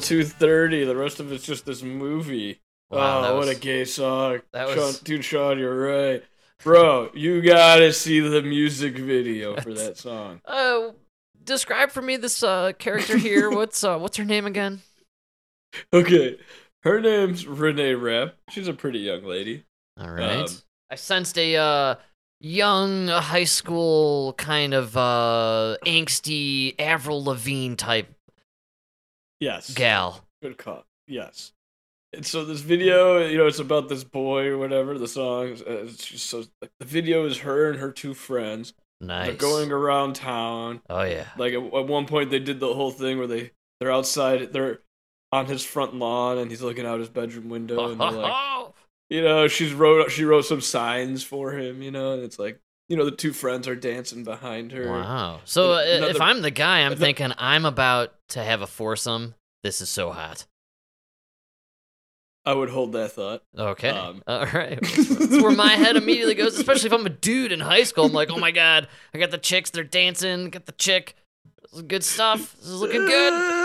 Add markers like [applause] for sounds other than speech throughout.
Wow, it's that only was two thirty. The rest of it's just this movie. Wow, oh, what a gay song. that Sean, dude, Sean, you're right. Bro, you gotta see the music video for that song. Uh, [laughs] describe for me this uh character here. [laughs] what's uh what's her name again? Okay, her name's Renee Rapp. She's a pretty young lady. All right. Um, I sensed a uh young high school kind of uh angsty Avril Lavigne type Yes. gal. Good call. Yes. And so this video, you know, it's about this boy or whatever. The song, uh, it's just so like, the video is her and her two friends. Nice. They're going around town. Oh yeah. Like at, at one point, they did the whole thing where they they're outside, they're on his front lawn, and he's looking out his bedroom window, and they're like, [laughs] you know, she's wrote she wrote some signs for him, you know, and it's like, you know, the two friends are dancing behind her. Wow. So uh, if I'm the guy, I'm another- thinking I'm about to have a foursome. This is so hot. I would hold that thought. Okay. Um, [laughs] All right. [laughs] That's where my head immediately goes, especially if I'm a dude in high school. I'm like, oh my god, I got the chicks, they're dancing, got the chick. This is good stuff. This is looking good.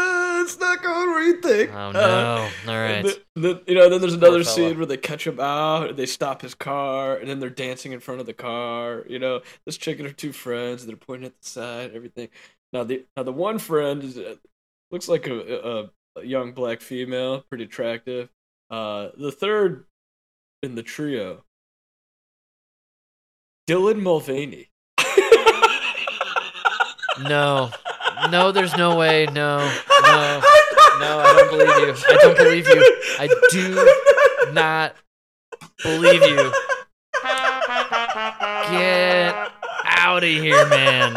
Uh, it's not going where you think. Oh Uh, no. All And right. the- the- you know, then there's another scene where they catch him out, they stop his car, and then they're dancing in front of the car. You know, this chick and her two friends, they're pointing at the side, everything. Now the now the one friend is uh, looks like a, a, a young black female, pretty attractive. Uh, the third in the trio, Dylan Mulvaney. [laughs] No. No, there's no way. No. No. [laughs] No, I don't believe you. I don't believe you. I do not believe you. Get out of here, man.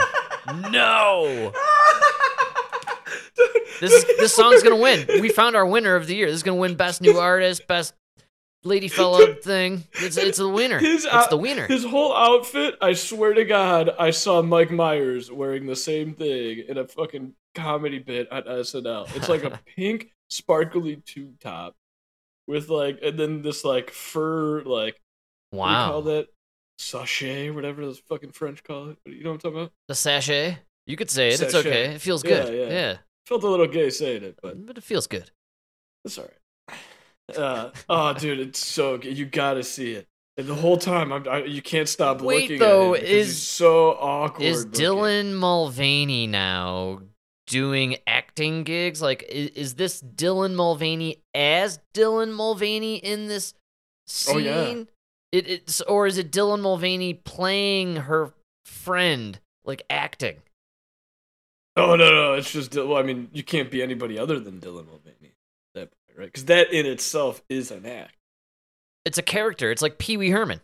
No. [laughs] This this song's gonna win. We found our winner of the year. This is gonna win best new artist, best lady [laughs] fella thing. It's it's the winner. His It's the winner. His whole outfit, I swear to God, I saw Mike Myers wearing the same thing in a fucking comedy bit on SNL. It's like a [laughs] pink, sparkly tube top with like, and then this like fur, like, what do you call that? Sachet, whatever those fucking French call it. You know what I'm talking about? The sachet. You could say it. It's okay. It feels Yeah, good. yeah. yeah. Felt a little gay saying it, but But it feels good. it's alright. Uh, oh, dude, it's so good. You gotta see it. And the whole time, I'm, I, you can't stop Wait, looking though, at it. because is- so awkward. Is looking. Dylan Mulvaney now doing acting gigs? Like, is, is this Dylan Mulvaney as Dylan Mulvaney in this scene? Oh, yeah. It, it's or is it Dylan Mulvaney playing her friend, like acting? Oh no, no, it's just well, I mean, you can't be anybody other than Dylan Mulvaney at that point, right? Because that in itself is an act, It's a character. It's like Pee Wee Herman.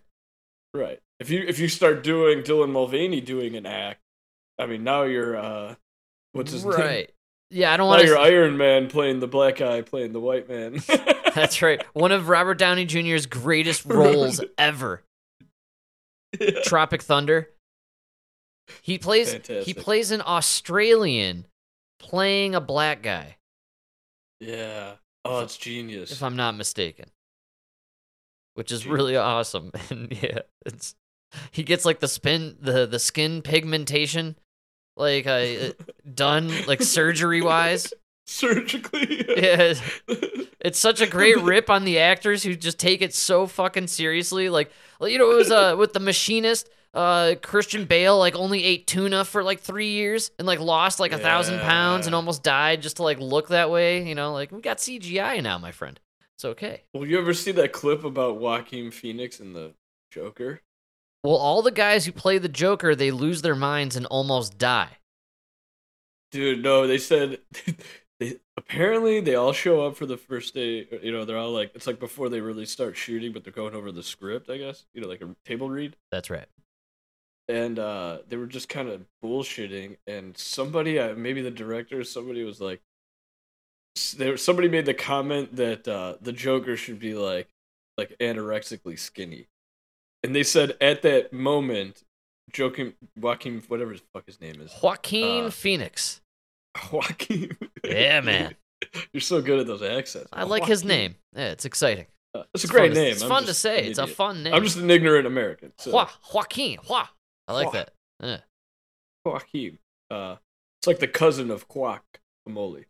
right? If you if you start doing Dylan Mulvaney doing an act, I mean, now you're uh, what's his name? right. Yeah, I don't want you're. Iron Man playing the black guy playing the white man. [laughs] That's right. One of Robert Downey Jr.'s greatest [laughs] roles ever. Yeah. Tropic Thunder. He plays he plays an Australian playing a black guy, Yeah. Oh, it's genius. if I'm not mistaken. Which is Genius. really awesome. [laughs] And yeah, it's he gets like the spin the the skin pigmentation like uh, [laughs] done like surgery wise. Surgically. Yeah. [laughs] It's such a great rip on the actors who just take it so fucking seriously. Like, like, you know, it was uh with the machinist, uh Christian Bale like only ate tuna for like three years and like lost like a thousand pounds and almost died just to like look that way. You know, like we got CGI now, my friend. It's okay. Well, you ever see that clip about Joaquin Phoenix and the Joker? Well, all the guys who play the Joker, they lose their minds and almost die. Dude, no, they said [laughs] they apparently they all show up for the first day. You know, they're all like it's like before they really start shooting, but they're going over the script, I guess. You know, like a table read. That's right. And uh they were just kind of bullshitting and somebody uh, maybe the director somebody was like there somebody made the comment that uh the Joker should be like like anorexically skinny. And they said at that moment Joaquin Joaquin whatever his fuck his name is. Joaquin Uh, Phoenix. [laughs] Joaquin. Yeah, man. [laughs] You're so good at those accents. I like his name. Yeah, it's exciting. Uh, it's a great to- name. It's I'm fun to say. It's a fun name. I'm just an ignorant American. So. Joa- Joaquin. Joa. I like Joa- that. Yeah. Joaquin. Uh, It's like the cousin of guacamole.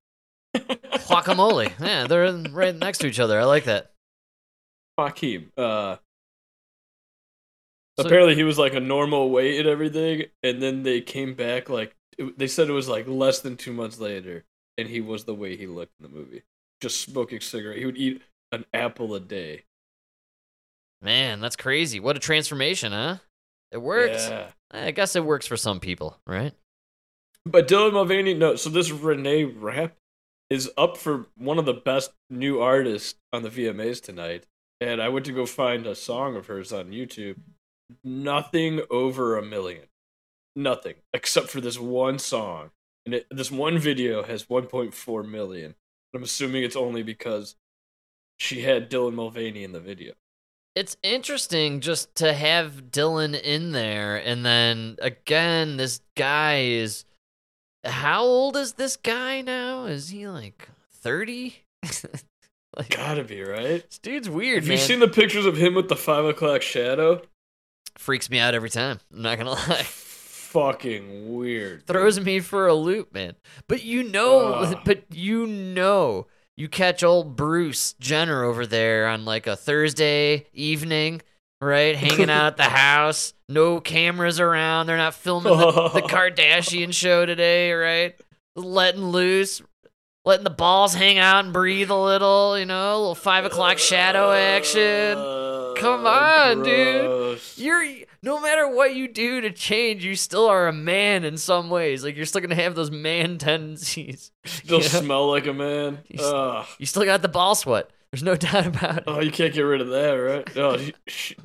Guacamole. [laughs] Yeah, they're right next to each other. I like that. Joaquin. Uh, So- apparently, he was like a normal weight and everything, and then they came back like it- they said it was like less than two months later, and he was the way he looked in the movie, just smoking cigarette. He would eat an apple a day. Man, that's crazy. What a transformation, huh? It works. Yeah. I guess it works for some people, right? But Dylan Mulvaney, no. So this Renee Rapp is up for one of the best new artists on the VMAs tonight, and I went to go find a song of hers on YouTube. Nothing over a million, nothing except for this one song, and it, this one video has 1.4 million. I'm assuming it's only because she had Dylan Mulvaney in the video. It's interesting just to have Dylan in there, and then again, this guy is. How old is this guy now? Is he like 30? [laughs] like, Gotta be right. this dude's weird, Have man. you seen the pictures of him with the five o'clock shadow? Freaks me out every time. I'm not gonna lie. Fucking weird. dude. throws me for a loop, man. But you know, Ugh. but you know, you catch old Bruce Jenner over there on like a Thursday evening, right? Hanging out at the [laughs] house, no cameras around. They're not filming the, the [laughs] Kardashian show today, right? Letting loose, letting the balls hang out and breathe a little, you know, a little five o'clock shadow action. Come on, dude. You're no matter what you do to change, you still are a man in some ways. Like you're still gonna have those man [laughs] tendencies. Still you know? smell like a man. You s- Ugh. You still got the ball sweat. There's no [laughs] doubt about it. Oh, you can't get rid of that, right? He, she,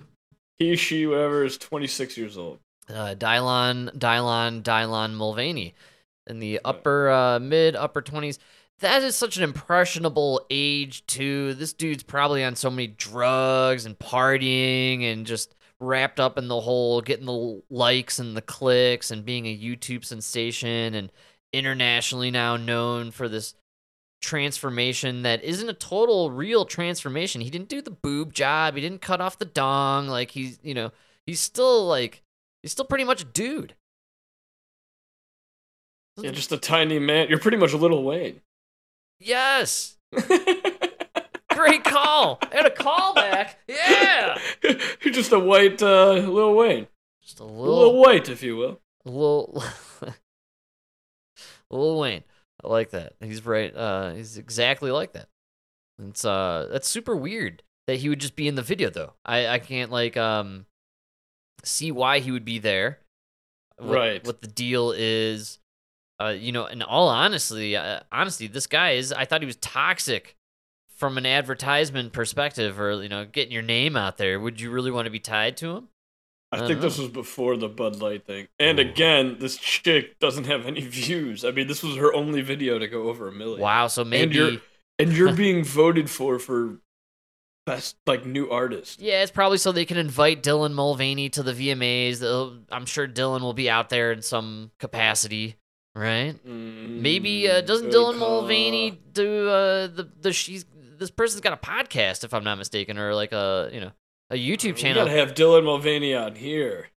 he, she, whatever, is 26 years old. Uh, Dylan, Dylan, Dylan Mulvaney, in the upper, uh, mid, upper twenties. That is such an impressionable age too. This dude's probably on so many drugs and partying and just wrapped up in the whole getting the likes and the clicks and being a YouTube sensation and internationally now known for this transformation that isn't a total real transformation. He didn't do the boob job. He didn't cut off the dong. Like he's, you know, he's still like he's still pretty much a dude. Yeah, just a tiny man. You're pretty much a Little Wayne. Yes. [laughs] Great call. And a callback. Yeah. [laughs] You're just a white uh, Lil Wayne. Just a A little little white, if you will. Lil [laughs] Lil Wayne. I like that. He's right. Uh, he's exactly like that. It's uh, that's super weird that he would just be in the video though. I I can't like um see why he would be there. What, Right. What the deal is? Uh, you know, in all honestly, uh, honestly, this guy is. I thought he was toxic from an advertisement perspective, or you know, getting your name out there. Would you really want to be tied to him? I, I think don't this was before the Bud Light thing. And again, this chick doesn't have any [laughs] views. I mean, this was her only video to go over a million. Wow. So maybe. you're- And you're [laughs] being voted for for best like new artist. Yeah, it's probably so they can invite Dylan Mulvaney to the VMAs. They'll- I'm sure Dylan will be out there in some capacity, right? Maybe uh, Mm, doesn't good Dylan call. Mulvaney do uh, the the she's this person's got a podcast if I'm not mistaken, or like a you know a YouTube We channel. gotta have Dylan Mulvaney on here.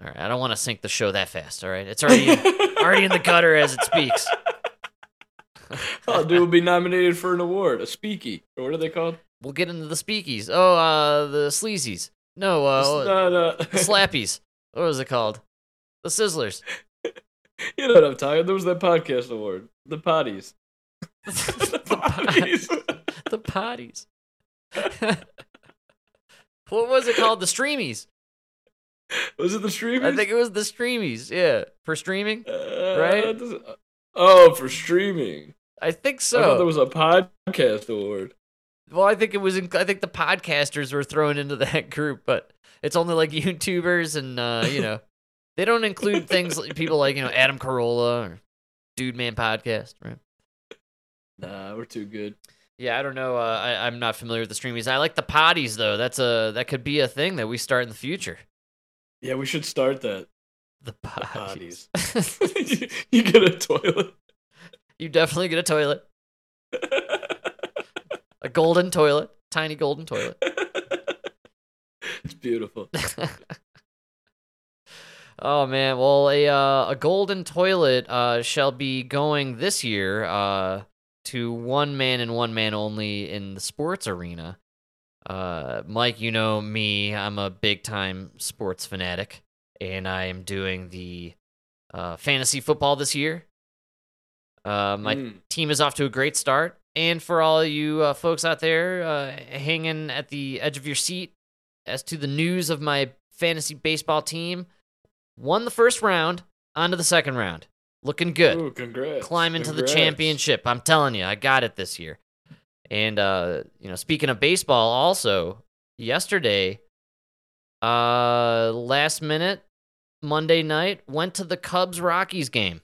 All right, I don't want to sink the show that fast. All right, it's already [laughs] already in the gutter as it speaks. [laughs] oh, dude will be nominated for an award, a speaky. Or what are they called? We'll get into the speakies. Oh, uh, the sleazies. No, uh, not, uh, the [laughs] slappies. What was it called? The sizzlers. [laughs] you know what I'm talking. There was that podcast award, the potties. [laughs] [laughs] the potties. the potties. what was it called? The streamies. was it the streamers? I think it was the streamies. Yeah, for streaming. Uh, right? does Oh, for streaming. I think I thought there was a podcast award. Well, I think it was. In, I think the podcasters were thrown into that group, but it's only like YouTubers and uh, you know, they don't include [laughs] things like people like you know Adam Carolla or Dude Man Podcast, right? Nah, we're too good. Yeah, I don't know. Uh, I, I'm not familiar with the streamies. I like the potties though. That's a that could be a thing that we start in the future. Yeah, we should start that. The potties. you, [laughs] [laughs] you get a toilet. you definitely get a toilet, a golden toilet, tiny golden toilet. it's beautiful. Oh man, well a uh, a golden toilet uh, shall be going this year uh, to one man and one man only in the sports arena. Uh, Mike, you know me, I'm a big time sports fanatic, and I am doing the uh, fantasy football this year. Uh, my Mm. team is off to a great start, and for all you uh, folks out there uh, hanging at the edge of your seat as to the news of my fantasy baseball team, won the first round, on to the second round. Looking good. Ooh, congrats. Climb into the championship. I'm telling you, I got it this year. And uh, you know, speaking of baseball, also yesterday, uh, last minute Monday night, went to the Cubs Rockies game.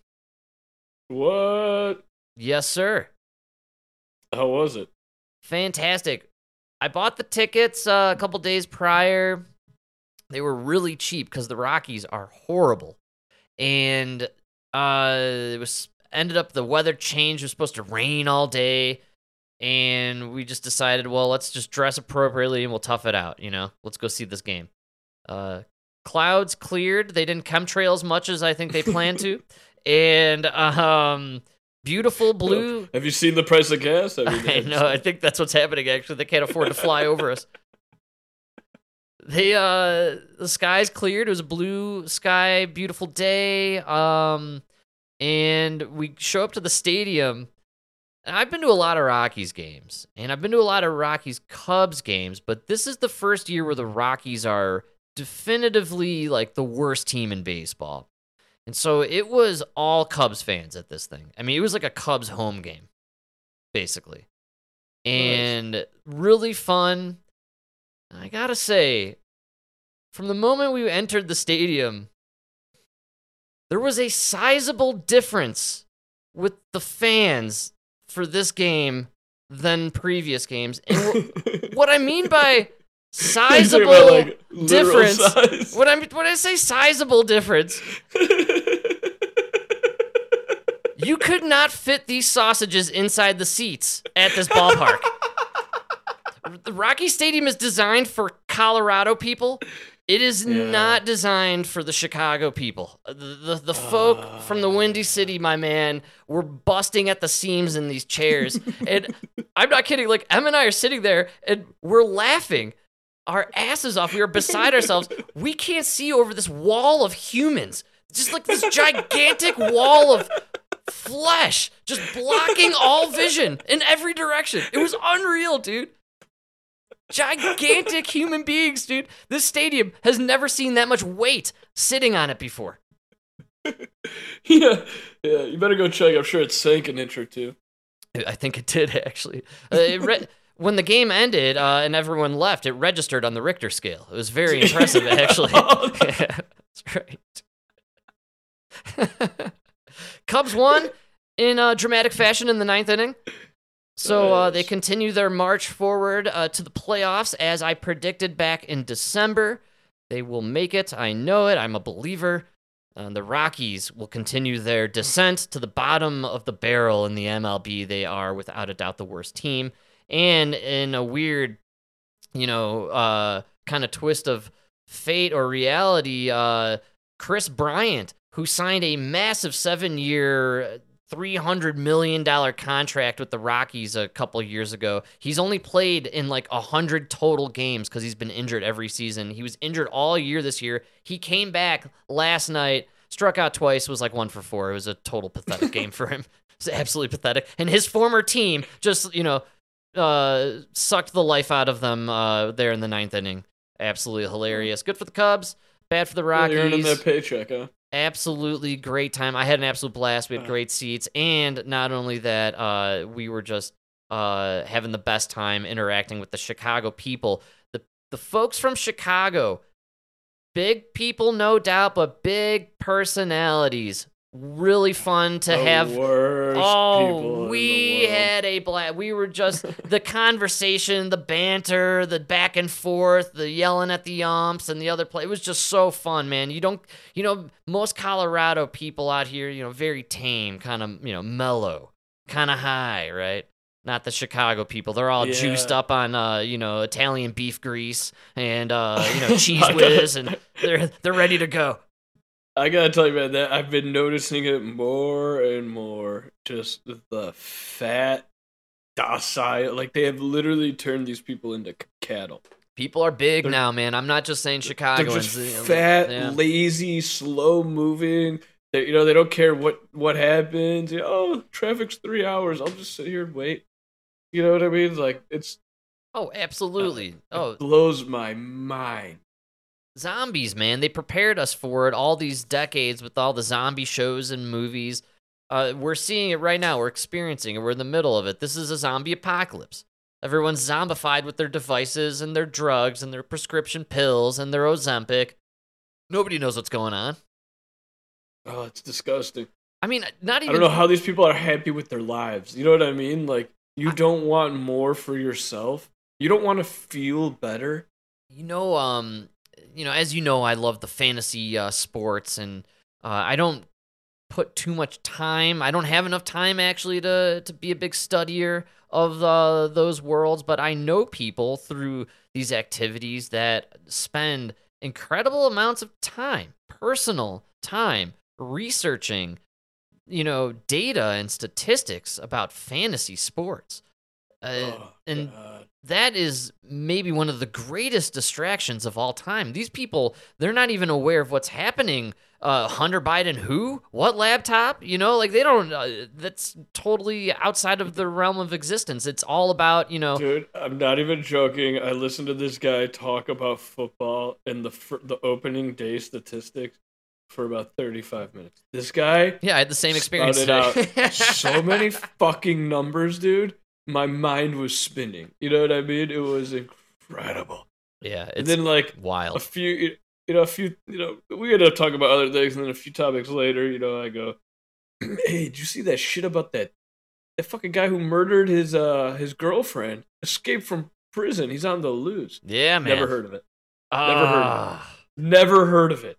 What? Yes, sir. How was it? Fantastic. I bought the tickets uh, a couple days prior. They were really cheap because the Rockies are horrible, and uh, it was ended up the weather changed. It was supposed to rain all day, and we just decided, well, let's just dress appropriately and we'll tough it out. You know, let's go see this game. Uh, clouds cleared. They didn't chemtrail as much as I think they planned to, [laughs] and um, beautiful blue. Have you seen the price of gas? [laughs] I, mean, I know. I think that's what's happening. Actually, they can't afford to fly over us. [laughs] They uh, the skies cleared. It was a blue sky, beautiful day. Um, and we show up to the stadium. And I've been to a lot of Rockies games, and I've been to a lot of Rockies Cubs games, but this is the first year where the Rockies are definitively like the worst team in baseball. And so it was all Cubs fans at this thing. I mean, it was like a Cubs home game, basically. And really fun. I gotta say, from the moment we entered the stadium, there was a sizable difference with the fans for this game than previous games. And [laughs] what I mean by [laughs] sizable about, like, difference, size. what I when I say sizable difference, [laughs] you could not fit these sausages inside the seats at this ballpark. The Rocky Stadium is designed for Colorado people. It is Yeah. not designed for the Chicago people. Uh, the, the, the folk from the Windy ah. City, my man, were busting at the seams in these chairs. [laughs] and I'm not kidding. Like, Em and I are sitting there and we're laughing our asses off. We are beside ourselves. [laughs] We can't see over this wall of humans. Just like this gigantic wall of flesh just blocking all vision in every direction. It was unreal, dude. Gigantic human beings, dude. This stadium has never seen that much weight sitting on it before. [laughs] yeah, yeah. You better go check. I'm sure it sank an inch or two. I think it did actually. Uh, it re- [laughs] when the game ended uh, and everyone left, it registered on the Richter scale. It was very [laughs] impressive, actually. yeah, that's right. Cubs won in a dramatic fashion in the ninth inning. So uh, they continue their march forward uh, to the playoffs, as I predicted back in December. They will make it. I know it. I'm a believer. Uh, the Rockies will continue their descent to the bottom of the barrel in the MLB. They are, without a doubt, the worst team. And in a weird, you know, uh, kind of twist of fate or reality, uh, Kris Bryant, who signed a massive seven year, $300 million contract with the Rockies a couple years ago. He's only played in like 100 total games because he's been injured every season. He was injured all year this year. He came back last night, struck out twice, was like one for four. It was a total pathetic game for him. [laughs] It's absolutely pathetic. And his former team just, you know, uh, sucked the life out of them uh, there in the ninth inning. Absolutely hilarious. Good for the Cubs. Bad for the Really earning Rockies that paycheck, huh? Absolutely great time. I had an absolute blast. We had Uh. great seats, and not only that, uh, we were just uh, having the best time interacting with the Chicago people. the The folks from Chicago, big people, no doubt, but big personalities. Really fun to The have. Oh, we had a blast. We were just the conversation, the banter, the back and forth, the yelling at the umps and the other play. It was just so fun, man. You don't, you know, most Colorado people out here, you know, very tame, kind of, you know, mellow, kind of high, right? Not the Chicago people. They're all juiced up on, uh, you know, Italian beef grease and, uh, you know, [laughs] Cheez Whiz, and they're they're ready to go. I gotta tell you, man, that I've been noticing it more and more. Just the fat, docile, like they have literally turned these people into c- cattle. People are big They're- now, man. I'm not just saying Chicago. They're just fat, lazy, slow moving. They, you know, they don't care what what happens. You know, oh, traffic's three hours. I'll just sit here and wait. You know what I mean? Like it's Oh, absolutely. Uh, it Oh, blows my mind. Zombies, man. They prepared us for it all these decades with all the zombie shows and movies. Uh, we're seeing it right now. We're experiencing it. We're in the middle of it. This is a zombie apocalypse. Everyone's zombified with their devices and their drugs and their prescription pills and their Ozempic. Nobody knows what's going on. Oh, it's disgusting. I mean, not even. I don't know how these people are happy with their lives. You know what I mean? Like you don't want more for yourself. You don't want to feel better. you know um you know as you know i love the fantasy uh, sports and uh, i don't put too much time i don't have enough time actually to to be a big studier of uh, those worlds but i know people through these activities that spend incredible amounts of time personal time researching you know data and statistics about fantasy sports uh, Oh, and God. That is maybe one of the greatest distractions of all time. These people, they're not even aware of what's happening. Uh, Hunter Biden, who? What laptop? You know, like they don't. Uh, that's totally outside of the realm of existence. It's all about, you know. Dude, I'm not even joking. I listened to this guy talk about football and the fir- the opening day statistics for about 35 minutes. This guy Yeah, I had the same experience. out [laughs] so many fucking numbers, dude. My mind was spinning. You know what I mean? It was incredible. yeah, And then like wild. a few you know a few you know we end up talking about other things and then a few topics later you know i go [clears throat] hey did you see that shit about that that fucking guy who murdered his uh his girlfriend escaped from prison he's on the loose Yeah, man. never heard of it never heard of Ah, never heard of it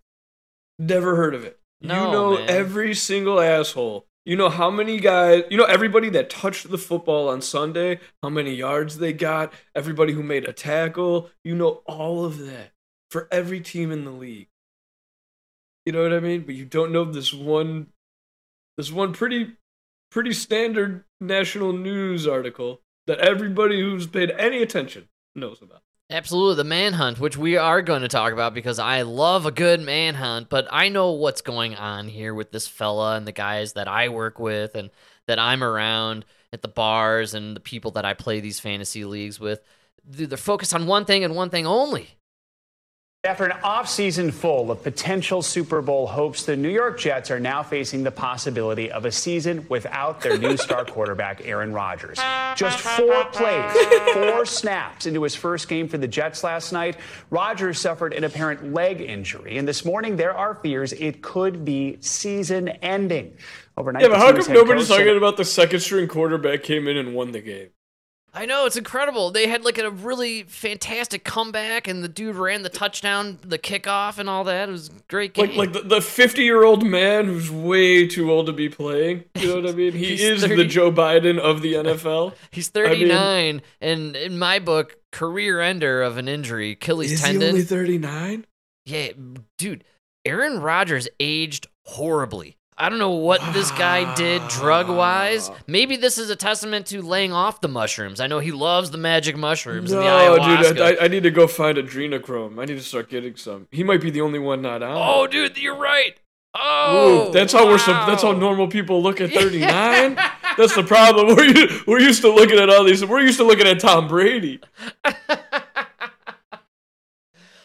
never heard of it No, you know man. every single asshole you know how many guys you know everybody that touched the football on sunday how many yards they got everybody who made a tackle you know all of that for every team in the league. You know what i mean? But you don't know this one this one pretty pretty standard national news article that everybody who's paid any attention knows about Absolutely, the manhunt, which we are going to talk about because I love a good manhunt, but I know what's going on here with this fella and the guys that I work with and that I'm around at the bars and the people that I play these fantasy leagues with. They're focused on one thing and one thing only. After an offseason full of potential Super Bowl hopes, the New York Jets are now facing the possibility of a season without their new star [laughs] quarterback, Aaron Rodgers. Just four plays, four snaps into his first game for the Jets last night, Rodgers suffered an apparent leg injury. And this morning, there are fears it could be season ending. Overnight, yeah but how come nobody's talking about the second string quarterback came in and won the game I know it's incredible. They had like a really fantastic comeback, and the dude ran the touchdown, the kickoff, and all that. It was a great game. like like the, 50 year old man who's way too old to be playing you know what i [laughs] mean he is 30 the joe biden of the nfl [laughs] He's I mean- 39, and in my book, career ender of an injury, Achilles is tendon. he only 39 Yeah, dude, Aaron Rodgers aged horribly. I don't know what this guy did drug wise. Maybe this is a testament to laying off the mushrooms. I know he loves the magic mushrooms and the no ayahuasca. dude I, I- need to go find adrenochrome. I need to start getting some. He might be the only one not out. Oh, dude, you're right. Oh, Ooh, that's how we're sup- that's how normal people look at [laughs] 39 that's the problem. [laughs] We're, we're used to looking at all these we're used to looking at tom brady [laughs]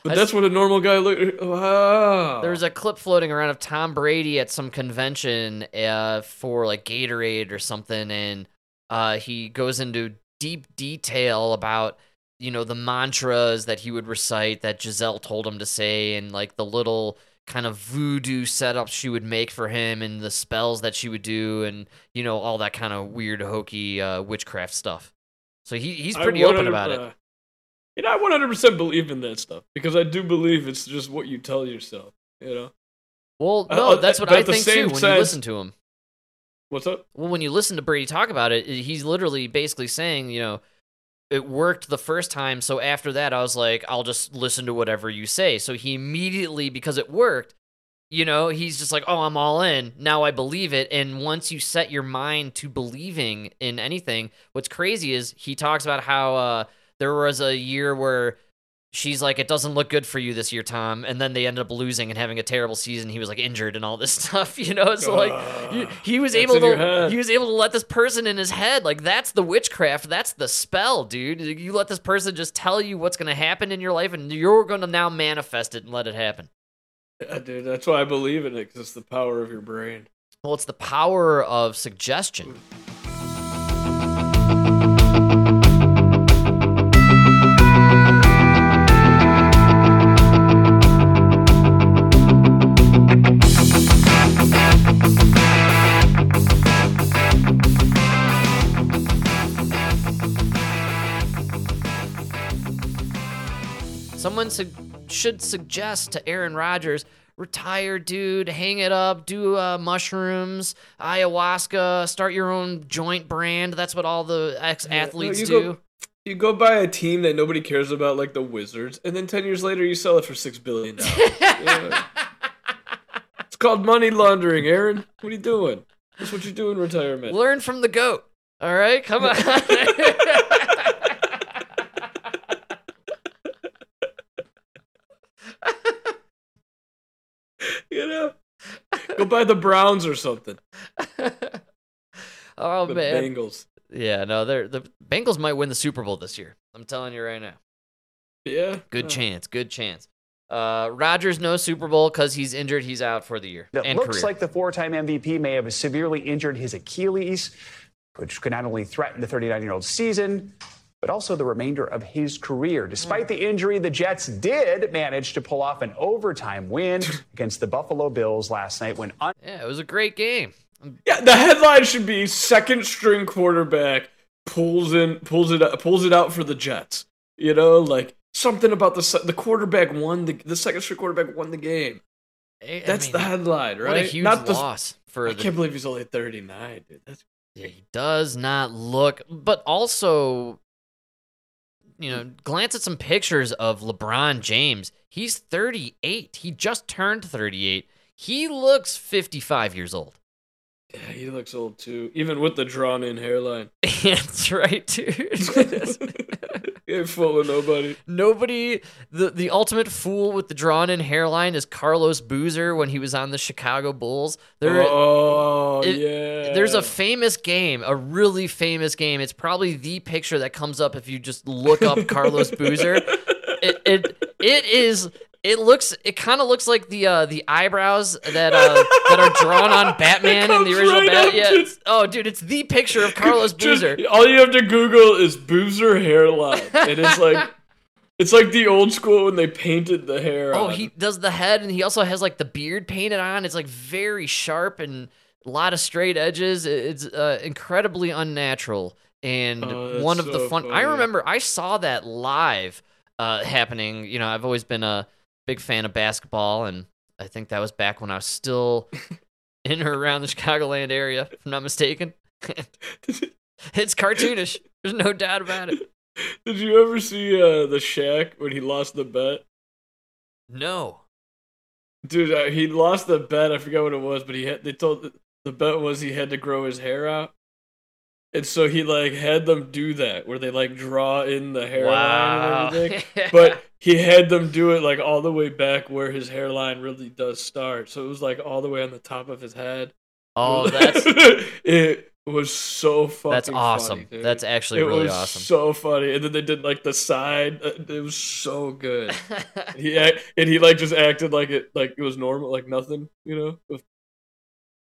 but that's what a normal guy look wow There's a clip floating around of Tom Brady at some convention uh, for like Gatorade or something, and uh, he goes into deep detail about you know the mantras that he would recite that Gisele told him to say, and like the little kind of voodoo setups she would make for him, and the spells that she would do, and you know all that kind of weird hokey uh, witchcraft stuff. So he he's pretty open 100 about it. Uh, You know, I 100% believe in that stuff because I do believe it's just what you tell yourself. You know, Well, uh, no, uh, that's what but I think too when you listen to him. what's up? Well, when you listen to Brady talk about it, he's literally basically saying, you know, it worked the first time, so after that, I was like, I'll just listen to whatever you say. So he immediately, because it worked, You know, he's just like, oh, I'm all in. Now I believe it. And once you set your mind to believing in anything, what's crazy is he talks about how uh, there was a year where she's like, it doesn't look good for you this year, Tom. And then they ended up losing and having a terrible season. He was like injured and all this [laughs] stuff, you know? So like you- he was able to, he was able to let this person in his head. Like that's the witchcraft. That's the spell, dude. You let this person just tell you what's gonna happen in your life and you're gonna now manifest it and let it happen. Yeah, dude, that's why I believe in it because it's the power of your brain. Well, it's the power of suggestion. Su- should suggest to Aaron Rodgers, retire, dude, hang it up, do uh, mushrooms, ayahuasca, start your own joint brand. That's what all the ex athletes you do. Go, you go buy a team that nobody cares about, like the Wizards, and then ten years later you sell it for six billion dollars. Yeah. [laughs] It's called money laundering, Aaron. What are you doing? That's what you do in retirement. Learn from the goat. All right, come on. [laughs] [laughs] You know, go buy the Browns or something. [laughs] oh the man. Bengals. Yeah, no, they're the Bengals might win the Super Bowl this year. I'm telling you right now. Yeah. Good Yeah. chance. Good chance. Uh, Rodgers no Super Bowl because he's injured. He's out for the year It and looks career. like the four-time MVP may have severely injured his Achilles, which could not only threaten the 39-year-old season, but also the remainder of his career. Despite the injury, the Jets did manage to pull off an overtime win [laughs] against the Buffalo Bills last night when un- yeah, it was a great game. Yeah, the headline should be second string quarterback pulls in pulls it out, pulls it out for the Jets. You know, like something about the the quarterback won the the second string quarterback won the game. I- I That's mean, the headline, right? What a huge Not the, loss for I the. can't believe he's only 39, dude. That's Yeah, he does not look, but also, you know, glance at some pictures of LeBron James. He's 38. He just turned 38. He looks 55 years old. yeah, he looks old too, even with the drawn in hairline. [laughs] That's right, dude. [laughs] ain't fooling nobody. Nobody, the the ultimate fool with the drawn in hairline is Carlos Boozer when he was on the Chicago Bulls. There, oh it- yeah. There's a famous game, a really famous game. It's probably the picture that comes up if you just look up [laughs] Carlos Boozer. It it it is. It looks. It kind of looks like the uh, the eyebrows that uh, that are drawn on [laughs] Batman in the original right Bat. up, Yeah. just- oh, dude, it's the picture of Carlos [laughs] Just- Boozer. all you have to Google is Boozer hairline, and it's like [laughs] it's like the old school when they painted the hair. Oh, on. he does the head, and he also has like the beard painted on. It's like very sharp and a lot of straight edges. It's uh, incredibly unnatural and Oh, one of the so fun. I remember I saw that live uh, happening. You know, I've always been a big fan of basketball, and I think that was back when I was still [laughs] in or around the Chicagoland area, if I'm not mistaken. [laughs] it's cartoonish. There's no doubt about it. [laughs] Did you ever see uh, the Shaq when he lost the bet? No. Dude, uh, he lost the bet. I forgot what it was, but he had. They told the bet was he had to grow his hair out, and so he like had them do that where they like draw in the hairline Wow. and everything. [laughs] But he had them do it like all the way back where his hairline really does start. So it was like all the way on the top of his head. oh, that's [laughs] it was so fucking. that's awesome. funny, that's actually it really was awesome. so funny. And then they did like the side. uh, It was so good. [laughs] he act- and he like just acted like it like it was normal, like nothing. You know,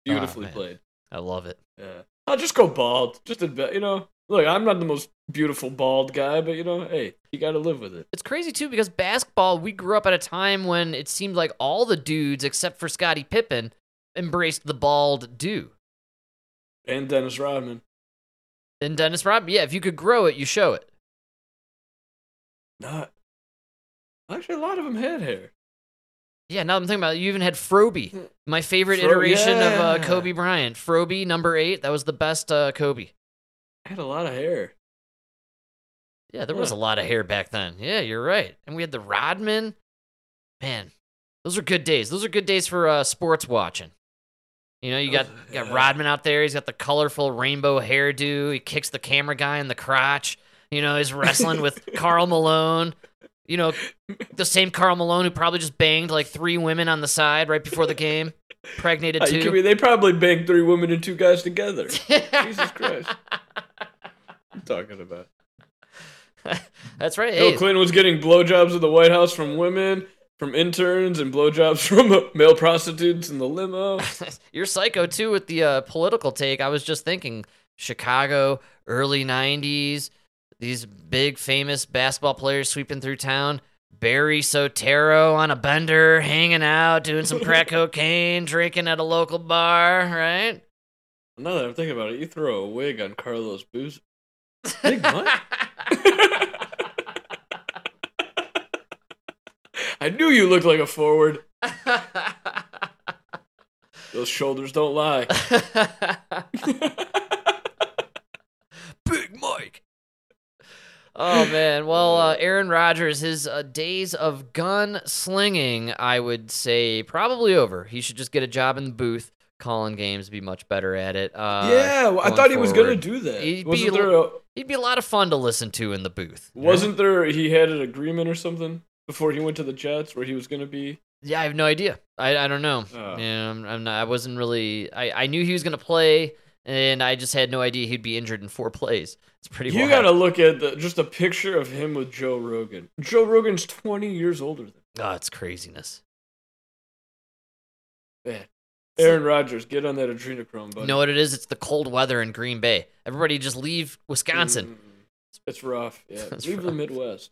beautifully man. played. I love it. Yeah, I'll just go bald. Just admit, you know. Look, I'm not the most beautiful bald guy, but you know, hey, you got to live with it. It's crazy too because basketball, we grew up at a time when it seemed like all the dudes except for Scottie Pippen embraced the bald do. And Dennis Rodman. And Dennis Rodman, yeah, if you could grow it, you show it. Not. Actually, a lot of them had hair. Yeah, now I'm thinking about it, you even had Froby, my favorite Fro- iteration of uh. Kobe Bryant. Froby number eight, that was the best uh, Kobe. I had a lot of hair. Yeah, there was a lot of hair back then. Yeah, you're right. And we had the Rodman. Man, Those are good days. Those are good days for uh, sports watching. You know, you got you got Rodman out there. He's got the colorful rainbow hairdo. He kicks the camera guy in the crotch. You know, he's wrestling with [laughs] Karl Malone. You know, the same Karl Malone who probably just banged like three women on the side right before the game, [laughs] pregnated Uh, too. They probably banged three women and two guys together. [laughs] Jesus Christ. I'm talking about. [laughs] That's right. Bill Hey, Clinton was getting blowjobs in the White House from women, from interns, and blowjobs from uh, male prostitutes in the limo. you're psycho too with the uh, political take. I was just thinking Chicago, early 90s, these big famous basketball players sweeping through town. Barry Soetoro on a bender, hanging out, doing some crack [laughs] cocaine, drinking at a local bar, right? Now that I'm thinking about it, you throw a wig on Carlos Boozer. Big? [laughs] I knew you looked like a forward. [laughs] Those shoulders don't lie. Big Mike. Oh man, well, uh, Aaron Rodgers, his uh, days of gun slinging, I would say, probably over. He should just get a job in the booth, calling games, be much better at it. Uh, yeah, well, I thought he was gonna do that. He'd be wasn't a there a, He'd be a lot of fun to listen to in the booth. wasn't there he had an agreement or something before he went to the Jets where he was gonna be Yeah, I have no idea. I, I don't know. Oh. Yeah, I'm, I'm not. I wasn't really. I, I knew he was gonna play, and I just had no idea he'd be injured in four plays. It's pretty. You wild. gotta look at the, just a picture of him with Joe Rogan. Joe Rogan's 20 years older than Oh, it's craziness. man. Aaron Rodgers, get on that adrenochrome, buddy. You know what it is? It's the cold weather in Green Bay. Everybody just leave Wisconsin. Mm, It's rough. Yeah, [laughs] It's leave the. Midwest.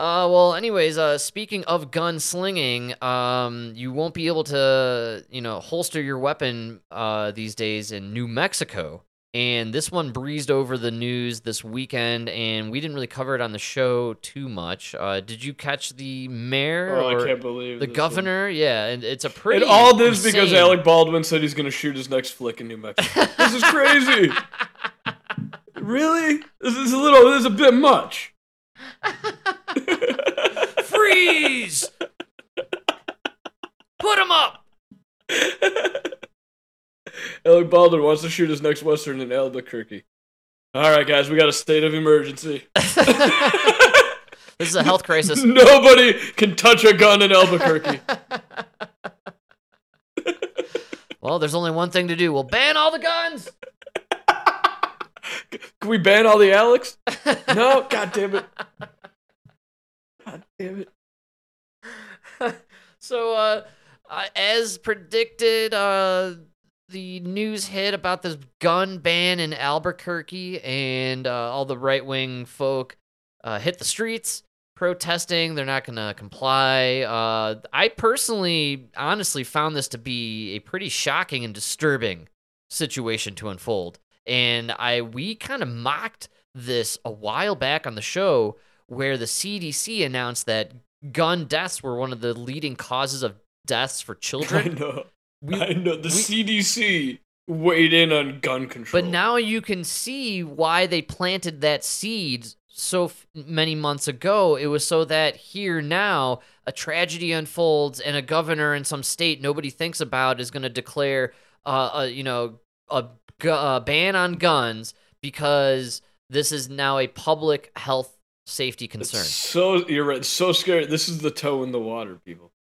Uh, well, anyways, uh, speaking of gun slinging, um, you won't be able to, you know, holster your weapon uh, these days in New Mexico. And this one breezed over the news this weekend, and we didn't really cover it on the show too much. Uh, did you catch the mayor Oh, or I can't believe the governor? Yeah, and it's a one. pretty. And all this because Alec Baldwin said he's gonna shoot his next flick in New Mexico. this is crazy. [laughs] really? This is a little. This is a bit much. Freeze. Put him up. Alec Baldwin wants to shoot his next western in Albuquerque. All right, guys, we got a state of emergency. This is a health crisis. [laughs] Nobody can touch a gun in Albuquerque. [laughs] Well, there's only one thing to do. We'll ban all the guns. Can we ban all the Alex? No, [laughs] god damn it. God damn it. So, uh, uh, as predicted, uh, the news hit about this gun ban in Albuquerque, and uh, all the right wing folk uh, hit the streets protesting. They're not going to comply. Uh, I personally, honestly, found this to be a pretty shocking and disturbing situation to unfold. And I we kind of mocked this a while back on the show where the CDC announced that gun deaths were one of the leading causes of deaths for [laughs] I children. know. We- I know. The CDC weighed in on gun control. But now you can see why they planted that seed so f- many months ago. It was so that here now a tragedy unfolds and a governor in some state nobody thinks about is going to declare, uh, a, you know, a, gu- a ban on guns because this is now a public health safety It's concern. so you're right. So scary. This is the toe in the water, people.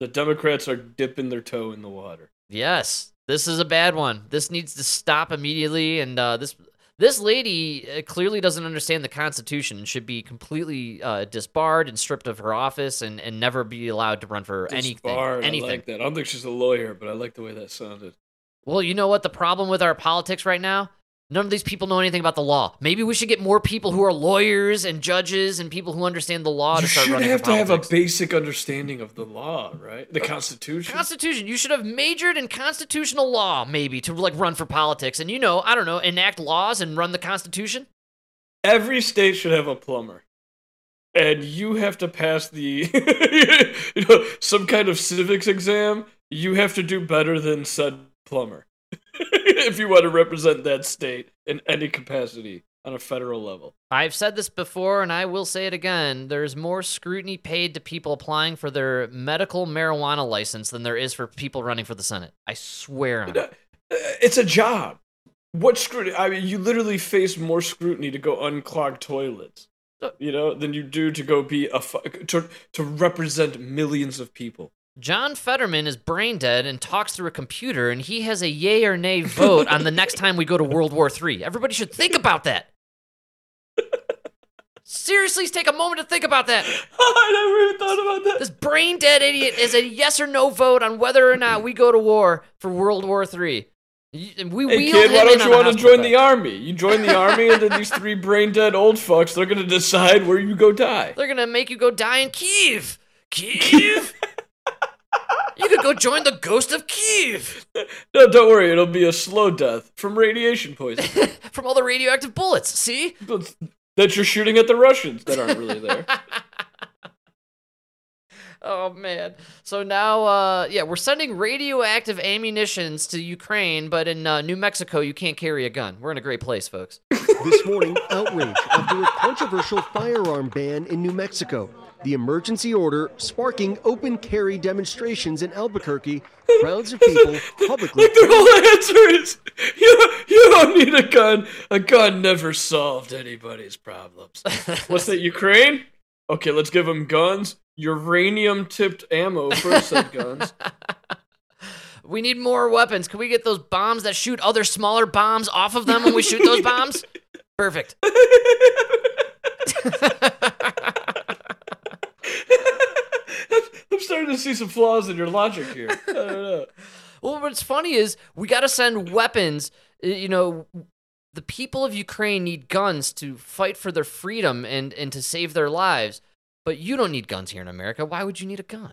The Democrats are dipping their toe in the water. Yes, this is a bad one. This needs to stop immediately. And uh, this this lady uh, clearly doesn't understand the Constitution. and Should be completely uh, disbarred and stripped of her office, and, and never be allowed to run for anything. Disbarred, anything. I like that. I don't think she's a lawyer, but I like the way that sounded. Well, you know what the problem with our politics right now? None of these people know anything about the law. Maybe we should get more people who are lawyers and judges and people who understand the law you to start should running have for to have a basic understanding of the law, right? The uh, Constitution. Constitution. You should have majored in constitutional law, maybe, to like run for politics, and you know, I don't know, enact laws and run the Constitution. Every state should have a plumber. And you have to pass the [laughs] you know, some kind of civics exam. You have to do better than said plumber. [laughs] if you want to represent that state in any capacity on a federal level. I've said this before and I will say it again. There's more scrutiny paid to people applying for their medical marijuana license than there is for people running for the Senate. I swear on it. Uh, It's a job. What scrutiny? I mean, you literally face more scrutiny to go unclog toilets, Uh, you know, than you do to go be a fu- to to represent millions of people. John Fetterman is brain dead and talks through a computer, and he has a yay or nay vote on the next time we go to World War III. Everybody should think about that. Seriously, take a moment to think about that. [laughs] I never even thought about that. This brain dead idiot is a yes or no vote on whether or not we go to war for World War III. We Hey kid, why don't you want to join the army? You join the army, and then these three brain dead old fucks, they're gonna decide where you go die. They're gonna make you go die in Kiev. Kiev. [laughs] you could go join the ghost of Kiev [laughs] No, don't worry, it'll be a slow death from radiation poisoning. [laughs] from all the radioactive bullets. See? But that you're shooting at the Russians that aren't really there. [laughs] Oh man. So now uh yeah, we're sending radioactive ammunitions to Ukraine, but in uh, New Mexico you can't carry a gun. We're in a great place, folks. This morning, outrage after a controversial firearm ban in New Mexico. The emergency order sparking open carry demonstrations in Albuquerque. Crowds of [laughs] people publicly Like their whole answer is, you, you don't need a gun. A gun never solved anybody's problems. [laughs] What's that, Ukraine? Okay, let's give them guns. Uranium tipped ammo for said guns. [laughs] We need more weapons. Can we get those bombs that shoot other smaller bombs off of them when we shoot those bombs? Perfect. I'm starting to see some flaws in your logic here. I don't know. [laughs] Well, what's funny is we got to send weapons. You know, the people of Ukraine need guns to fight for their freedom and, and to save their lives. But you don't need guns here in America. Why would you need a gun?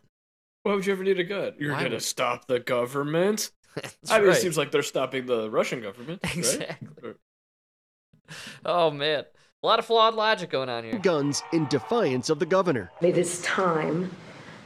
Why would you ever need a gun? You're gonna would- stop the government? [laughs] That's I mean, right. it seems like they're stopping the Russian government, right? Exactly. Or- [laughs] Oh man, a lot of flawed logic going on here. guns in defiance of the governor. It is time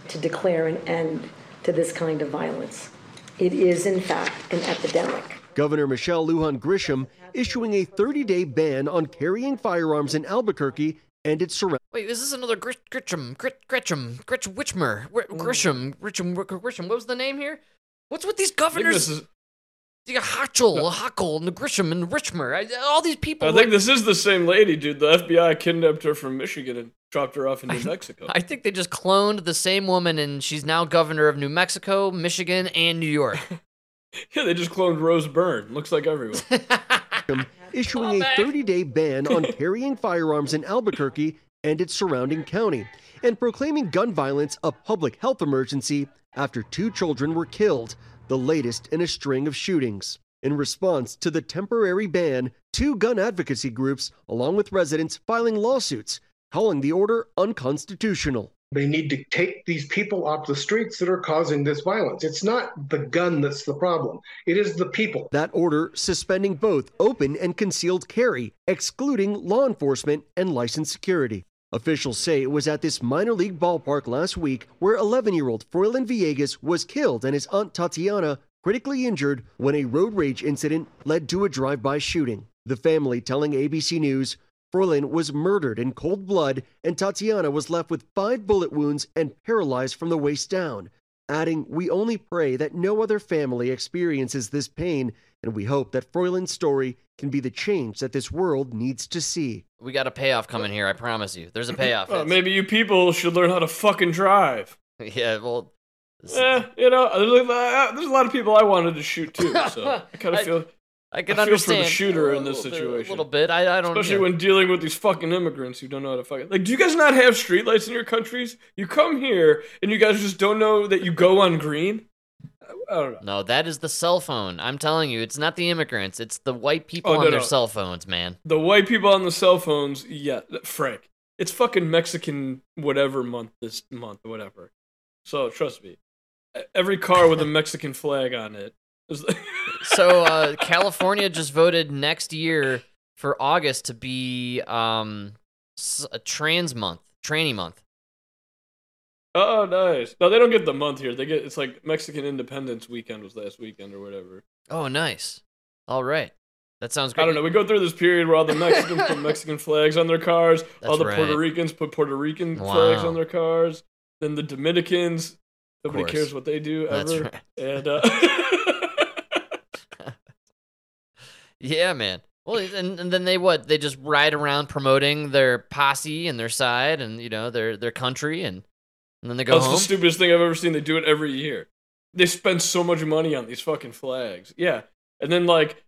to declare an end to this kind of violence. It is, in fact, an epidemic. Governor Michelle Lujan Grisham issuing a 30 day ban on carrying firearms in Albuquerque and its surroundings. Wait, is this another Grit- Gritcham? Grit Gretcham? Gritch Witchmer? Gr- mm. Grisham? Grisham? Grisham? What was the name here? What's with these governors? this is. You got Hotchel, Hockle, and Grisham, and Richmer. I, all these people. I think like- this is the same lady, dude. The FBI kidnapped her from Michigan and dropped her off in New Mexico. I think they just cloned the same woman, and she's now governor of New Mexico, Michigan, and New York. [laughs] yeah, they just cloned Rose Byrne. Looks like everyone. [laughs] issuing a 30 day ban on [laughs] carrying firearms in Albuquerque and its surrounding county, and proclaiming gun violence a public health emergency after two children were killed, the latest in a string of shootings. In response to the temporary ban, two gun advocacy groups, along with residents, filing lawsuits, calling the order unconstitutional. They need to take these people off the streets that are causing this violence. It's not the gun that's the problem, it is the people. That order suspending both open and concealed carry, excluding law enforcement and licensed security. Officials say it was at this minor league ballpark last week where 11 year old Froylan Villegas was killed and his aunt Tatiana critically injured when a road rage incident led to a drive by shooting. The family telling ABC News Froylan was murdered in cold blood and Tatiana was left with five bullet wounds and paralyzed from the waist down adding, We only pray that no other family experiences this pain, and we hope that Froylan's story can be the change that this world needs to see. we got a payoff coming here, I promise you. There's a payoff. Uh, maybe you people should learn how to fucking drive. [laughs] Yeah, well. this- Eh, you know, there's a, uh, there's a lot of people I wanted to shoot too, so [laughs] I kind of feel, I can I feel for the shooter in this bit- situation. A little bit. I, I don't especially yeah. when dealing with these fucking immigrants who don't know how to fucking like. Do you guys not have streetlights in your countries? You come here and you guys just don't know that you go on green. I, don't know. No, that is the cell phone. I'm telling you, it's not the immigrants. It's the white people Oh, on their no. cell phones, man. The white people on the cell phones, yeah, Frank. It's fucking Mexican whatever month this month or whatever. So trust me, every car with a [laughs] Mexican flag on it is. [laughs] So uh, California just voted next year for August to be um, a trans month, tranny month. oh, nice. No, they don't get the month here. They get it's like Mexican Independence Weekend was last weekend or whatever. Oh, nice. All right. That sounds great. I don't know. We go through this period where all the Mexicans put [laughs] Mexican flags on their cars, all That's the Puerto. Ricans put Puerto Rican flags on their cars, then the Dominicans. Nobody cares what they do That's ever. right. And uh, [laughs] Yeah, man. Well, and, and then they what? They just ride around promoting their posse and their side and you know their their country and and then they go that's home. the stupidest thing I've ever seen. They do it every year. They spend so much money on these fucking flags. Yeah, and then like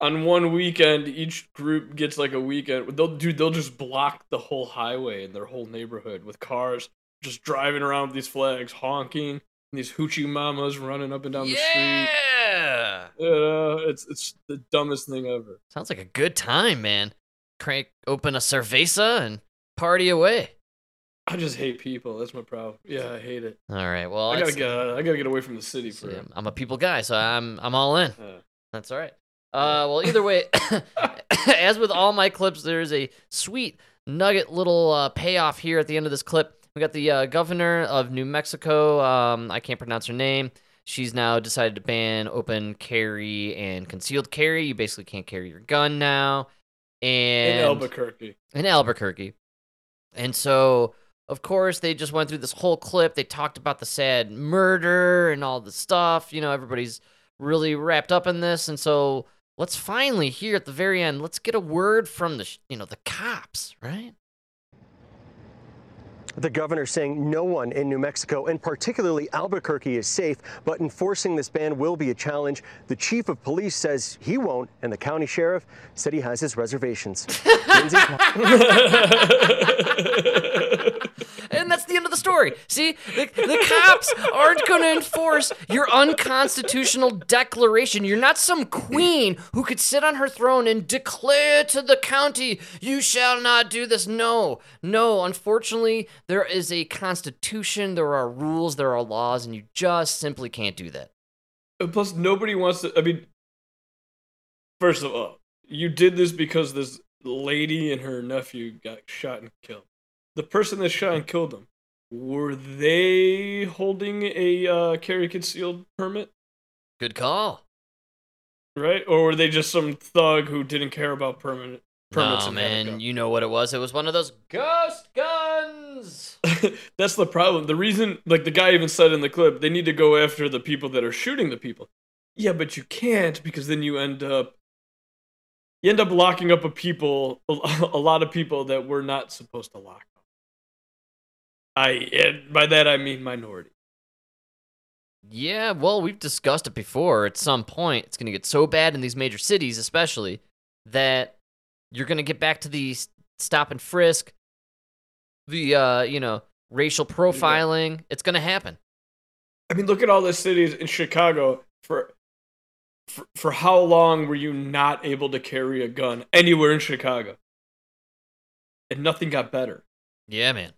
on one weekend, each group gets like a weekend. They'll do. They'll just block the whole highway in their whole neighborhood with cars just driving around with these flags, honking, and these hoochie mamas running up and down the street. yeah. Yeah, it's it's the dumbest thing ever. Sounds like a good time, man. Crank open a cerveza and party away. I just hate people. That's my problem. Yeah, I hate it. All right. Well, I gotta get. uh, I gotta get away from the city for. see, I'm- I'm a people guy, so I'm I'm all in. Uh, That's all right. Uh, well, either way, [laughs] [coughs] as with all my clips, there's a sweet nugget little uh, payoff here at the end of this clip. We got the uh, governor of New Mexico. Um, I can't pronounce her name. She's now decided to ban open carry and concealed carry. You basically can't carry your gun now. And in Albuquerque. in Albuquerque. And so, of course, they just went through this whole clip. They talked about the sad murder and all the stuff. You know, everybody's really wrapped up in this. And so, let's finally here at the very end, let's get a word from the, you know, the cops, right? The governor saying no one in New Mexico, and particularly Albuquerque, is safe, but enforcing this ban will be a challenge. The chief of police says he won't, and the county sheriff said he has his reservations. [laughs] [laughs] And that's the end of the story. See, the, the cops aren't going to enforce your unconstitutional declaration. You're not some queen who could sit on her throne and declare to the county, you shall not do this. No, no. Unfortunately, there is a constitution, there are rules, there are laws, and you just simply can't do that. And Plus, nobody wants to. I mean, first of all, you did this because this lady and her nephew got shot and killed. The person that shot and killed them, were they holding a uh, carry concealed permit, Good call. right? Or were they just some thug who didn't care about permanent permits? No, and had a man, you know what it was. It was one of those ghost guns. [laughs] That's the problem. The reason, like the guy even said in the clip, they need to go after the people that are shooting the people. Yeah, but you can't because then you end up you end up locking up a people a, [laughs] lot of people that we're not supposed to lock. I and by that I mean minority. Yeah, well, we've discussed it before. At some point, it's going to get so bad in these major cities, especially, that you're going to get back to the stop and frisk, the, uh, you know, racial profiling. It's going to happen. I mean, look at all the cities in Chicago for. For, for how long were you not able to carry a gun anywhere in Chicago? And nothing got better. Yeah, man.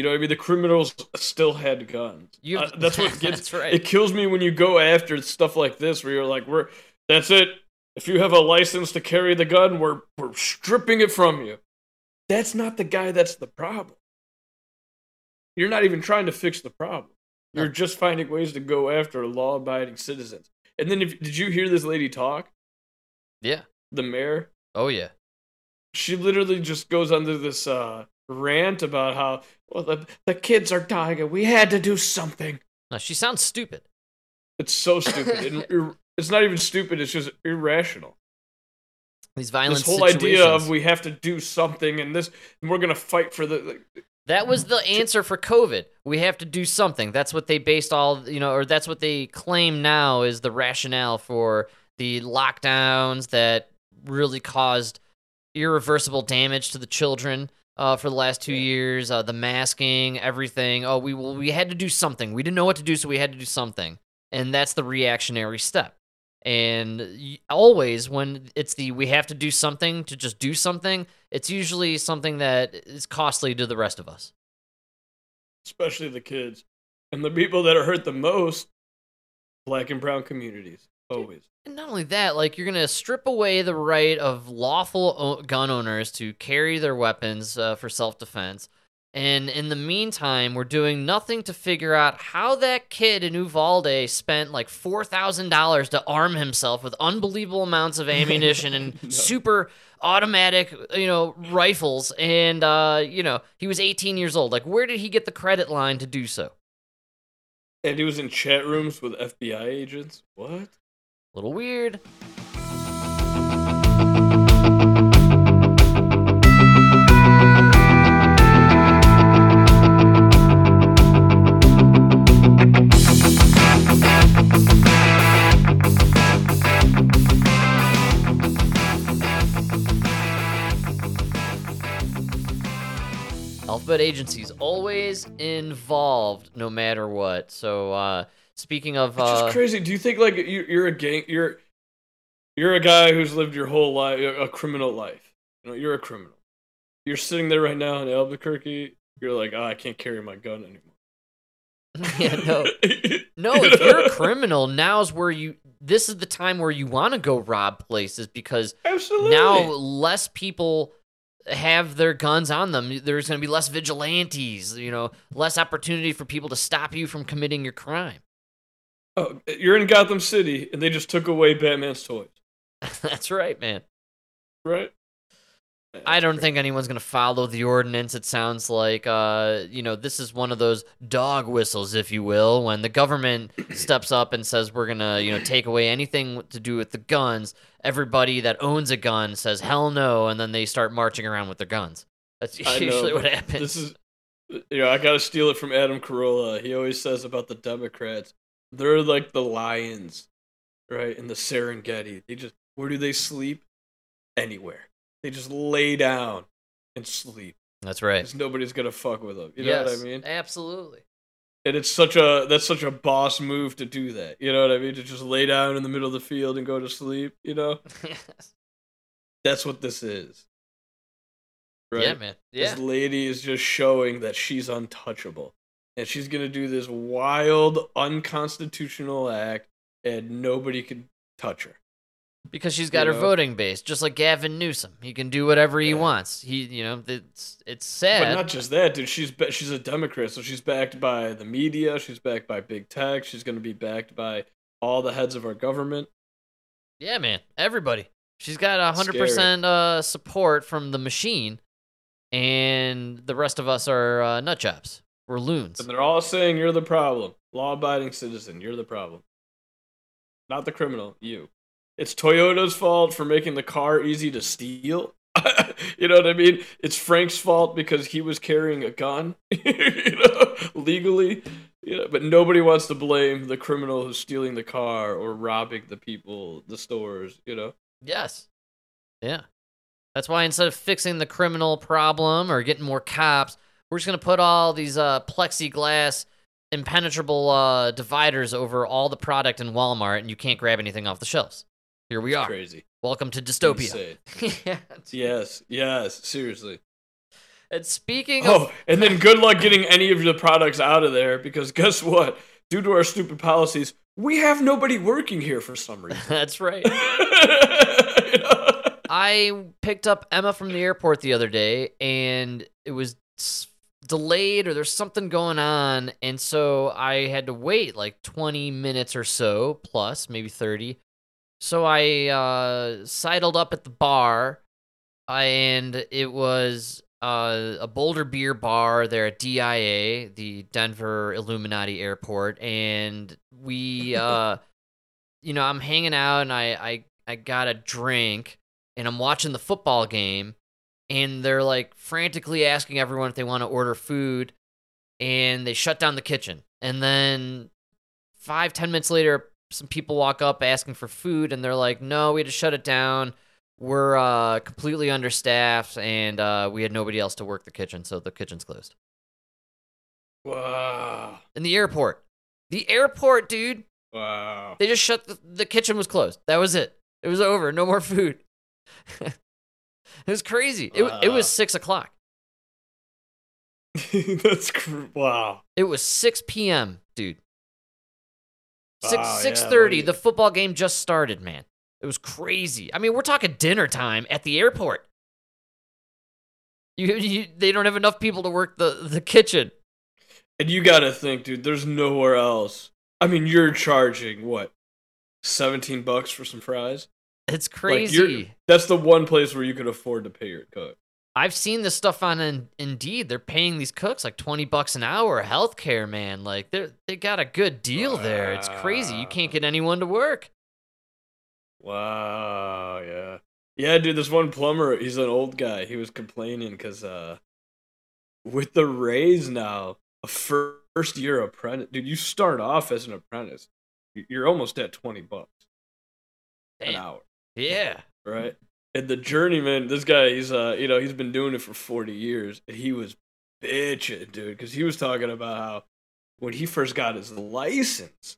You know, what I mean, the criminals still had guns. You- Uh, that's what [laughs] gets. That's right. It kills me when you go after stuff like this, where you're like, "We're that's it. If you have a license to carry the gun, we're we're stripping it from you." That's not the guy. That's the problem. You're not even trying to fix the problem. You're just finding ways to go after law-abiding citizens. And then, if, did you hear this lady talk? Yeah. The mayor Oh, yeah. she literally just goes under this uh, rant about how well the, the kids are dying and we had to do something. No, she sounds stupid. It's so stupid. [laughs] ir- it's not even stupid. It's just irrational. These violent this whole idea of we have to do something and this and we're gonna fight for the. Like, That was the answer for COVID. We have to do something. That's what they based all, you know, or that's what they claim now is the rationale for the lockdowns that really caused irreversible damage to the children uh, for the last two years. Uh, the masking, everything. Oh, we well, we had to do something. We didn't know what to do, so we had to do something, and that's the reactionary step. And always when it's the we have to do something to just do something, it's usually something that is costly to the rest of us. especially the kids and the people that are hurt the most, black and brown communities. Always. And not only that, like you're gonna strip away the right of lawful o- gun owners to carry their weapons uh, for self-defense. And in the meantime, we're doing nothing to figure out how that kid in Uvalde spent like $4,000 to arm himself with unbelievable amounts of [laughs] ammunition and super automatic, you know, rifles. And, uh, you know, he was 18 years old. Like, where did he get the credit line to do so? And he was in chat rooms with FBI agents. What? A little weird. Alphabet agencies always involved, no matter what. So, uh, speaking of, It's just uh, crazy. Do you think like you- you're a gang? You're you're a guy who's lived your whole life a criminal life. You know, you're a criminal. You're sitting there right now in Albuquerque. You're like, oh, I can't carry my gun anymore. [laughs] yeah, no, [laughs] no. If you're a criminal, now's where you. This is the time where you want to go rob places because absolutely now less people have their guns on them. There's going to be less vigilantes. You know, less opportunity for people to stop you from committing your crime. Oh, you're in Gotham City, and they just took away Batman's toys, [laughs] That's right, man. right? I don't think anyone's going to follow the ordinance. It sounds like, uh, you know, this is one of those dog whistles, if you will, when the government [coughs] steps up and says we're going to, you know, take away anything to do with the guns. Everybody that owns a gun says hell no, and then they start marching around with their guns. That's know, usually what happens. This is, you know, I got to steal it from Adam Carolla. He always says about the Democrats, they're like the lions, right? In the Serengeti, they just where do they sleep? Anywhere. They just lay down and sleep. That's right. Because nobody's gonna fuck with them. You know what I mean? Absolutely. And it's such a that's such a boss move to do that. You know what I mean? To just lay down in the middle of the field and go to sleep. You know, [laughs] yes. that's what this is. Right? Yeah, man. Yeah. This lady is just showing that she's untouchable. And she's going to do this wild, unconstitutional act, and nobody can touch her. Because she's got You her know? voting base, just like Gavin Newsom. He can do whatever he Yeah. wants. He, you know, it's it's sad. But not just that, dude. She's she's a Democrat, so she's backed by the media. She's backed by big tech. She's going to be backed by all the heads of our government. Yeah, man. Everybody. She's got a hundred percent uh support from the machine, and the rest of us are uh, nut jobs. We're loons. And they're all saying you're the problem. Law abiding citizen, you're the problem. Not the criminal, you. It's Toyota's fault for making the car easy to steal. [laughs] you know what I mean? It's Frank's fault because he was carrying a gun, [laughs] you know, legally. You know, but nobody wants to blame the criminal who's stealing the car or robbing the people, the stores, you know? Yes. Yeah. That's why instead of fixing the criminal problem or getting more cops, we're just gonna put all these uh, plexiglass impenetrable uh, dividers over all the product in Walmart, and you can't grab anything off the shelves. Here we are. crazy. Welcome to dystopia. [laughs] Yeah. Yes, yes, seriously. And speaking of Oh, and then good luck getting any of the products out of there because guess what? Due to our stupid policies, we have nobody working here for some reason. [laughs] That's right. [laughs] You know? I picked up Emma from the airport the other day, and it was delayed or there's something going on, and so I had to wait like 20 minutes or so, plus maybe 30. So I uh, sidled up at the bar, uh, and it was uh, a Boulder Beer bar there at DIA, the Denver Illuminati Airport, and we, uh, [laughs] you know, I'm hanging out, and I I I got a drink and I'm watching the football game, and they're like frantically asking everyone if they want to order food, and they shut down the kitchen. And then five, ten minutes later, some people walk up asking for food, and they're like, "No, we had to shut it down. We're uh, completely understaffed, and uh, we had nobody else to work the kitchen, so the kitchen's closed." wow. In the airport, the airport, dude, Wow. they just shut the, the kitchen was closed. That was it. It was over. No more food. [laughs] it was crazy. It, it was uh. six o'clock. [laughs] That's cr- wow. It was 6 p.m., dude. Six Wow, yeah, six what thirty. The football game just started, man. It was crazy. I mean, we're talking dinner time at the airport. You, you they don't have enough people to work the the kitchen. And you gotta think, dude, there's nowhere else. I mean, you're charging what, seventeen bucks for some fries? It's Like, crazy. that's the one place where you could afford to pay your cook. I've seen this stuff on in, Indeed. They're paying these cooks like twenty bucks an hour. Healthcare, man, like they they got a good deal there. It's crazy. You can't get anyone to work. Wow, yeah. Yeah, dude, this one plumber, he's an old guy. He was complaining because uh with the raise now, a first year apprentice, dude, you start off as an apprentice. You're almost at 20 bucks an hour, Yeah. right? And the journeyman, this guy, he's uh, you know, he's been doing it for 40 years, and he was bitching, dude, because he was talking about how when he first got his license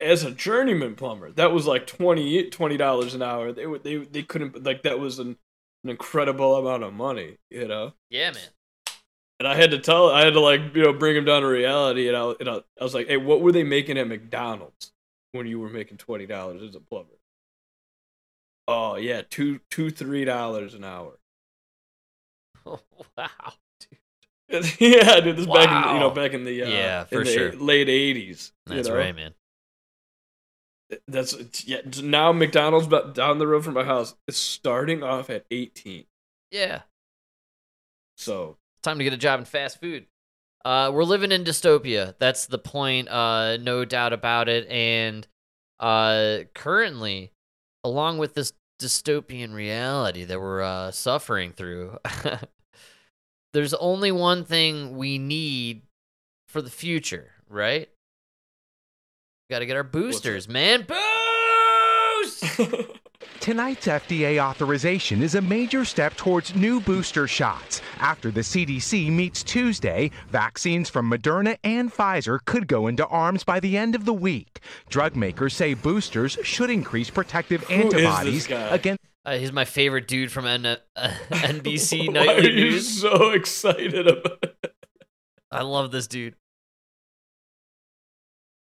as a journeyman plumber, that was like 20 dollars an hour. They would they they couldn't like that was an, an incredible amount of money, you know. Yeah, man. And I had to tell, I had to like you know bring him down to reality, and I, and I, I was like, hey, what were they making at McDonald's when you were making twenty dollars as a plumber? Oh yeah, two two three dollars an hour. Oh, [laughs] wow. Dude. [laughs] yeah, dude, this is back in you know back in the uh, Yeah, in for the sure. late eighties. That's you know? right, man. That's yeah. Now McDonald's down the road from my house is starting off at eighteen. Yeah. So Time to get a job in fast food. Uh, we're living in dystopia. That's the point. Uh, no doubt about it. And uh, currently, along with this dystopian reality that we're uh, suffering through, [laughs] there's only one thing we need for the future, right? Got to get our boosters, man. Boost! [laughs] Tonight's FDA authorization is a major step towards new booster shots. After the CDC meets Tuesday, vaccines from Moderna and Pfizer could go into arms by the end of the week. Drug makers say boosters should increase protective Who is this antibodies guy? against Uh, he's my favorite dude from N- uh, [laughs] NBC [laughs] Why are you News. so excited about it? I love this dude.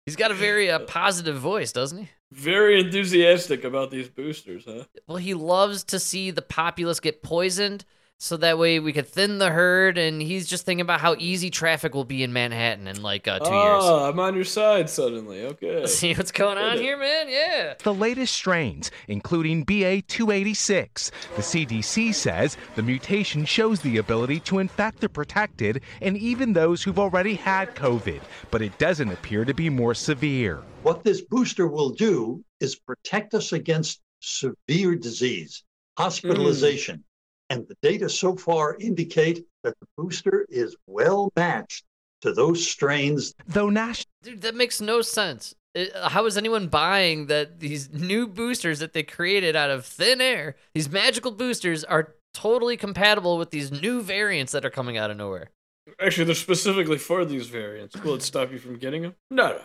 He's got a very uh, positive voice, doesn't he? Very enthusiastic about these boosters, huh? Well, he loves to see the populace get poisoned so that way we could thin the herd. And he's just thinking about how easy traffic will be in Manhattan in like uh, two oh, I'm on your side suddenly. Okay. years. [laughs] See what's going on here, man? Yeah. the latest strains, including BA286. The CDC says the mutation shows the ability to infect the protected and even those who've already had COVID, but it doesn't appear to be more severe. What this booster will do is protect us against severe disease, hospitalization. And the data so far indicate that the booster is well matched to those strains Though Nash. Dude, that makes no sense. It- how is anyone buying that these new boosters that they created out of thin air, these magical boosters, are totally compatible with these new variants that are coming out of nowhere? Actually, they're specifically for these variants. Will it stop you from getting them? No,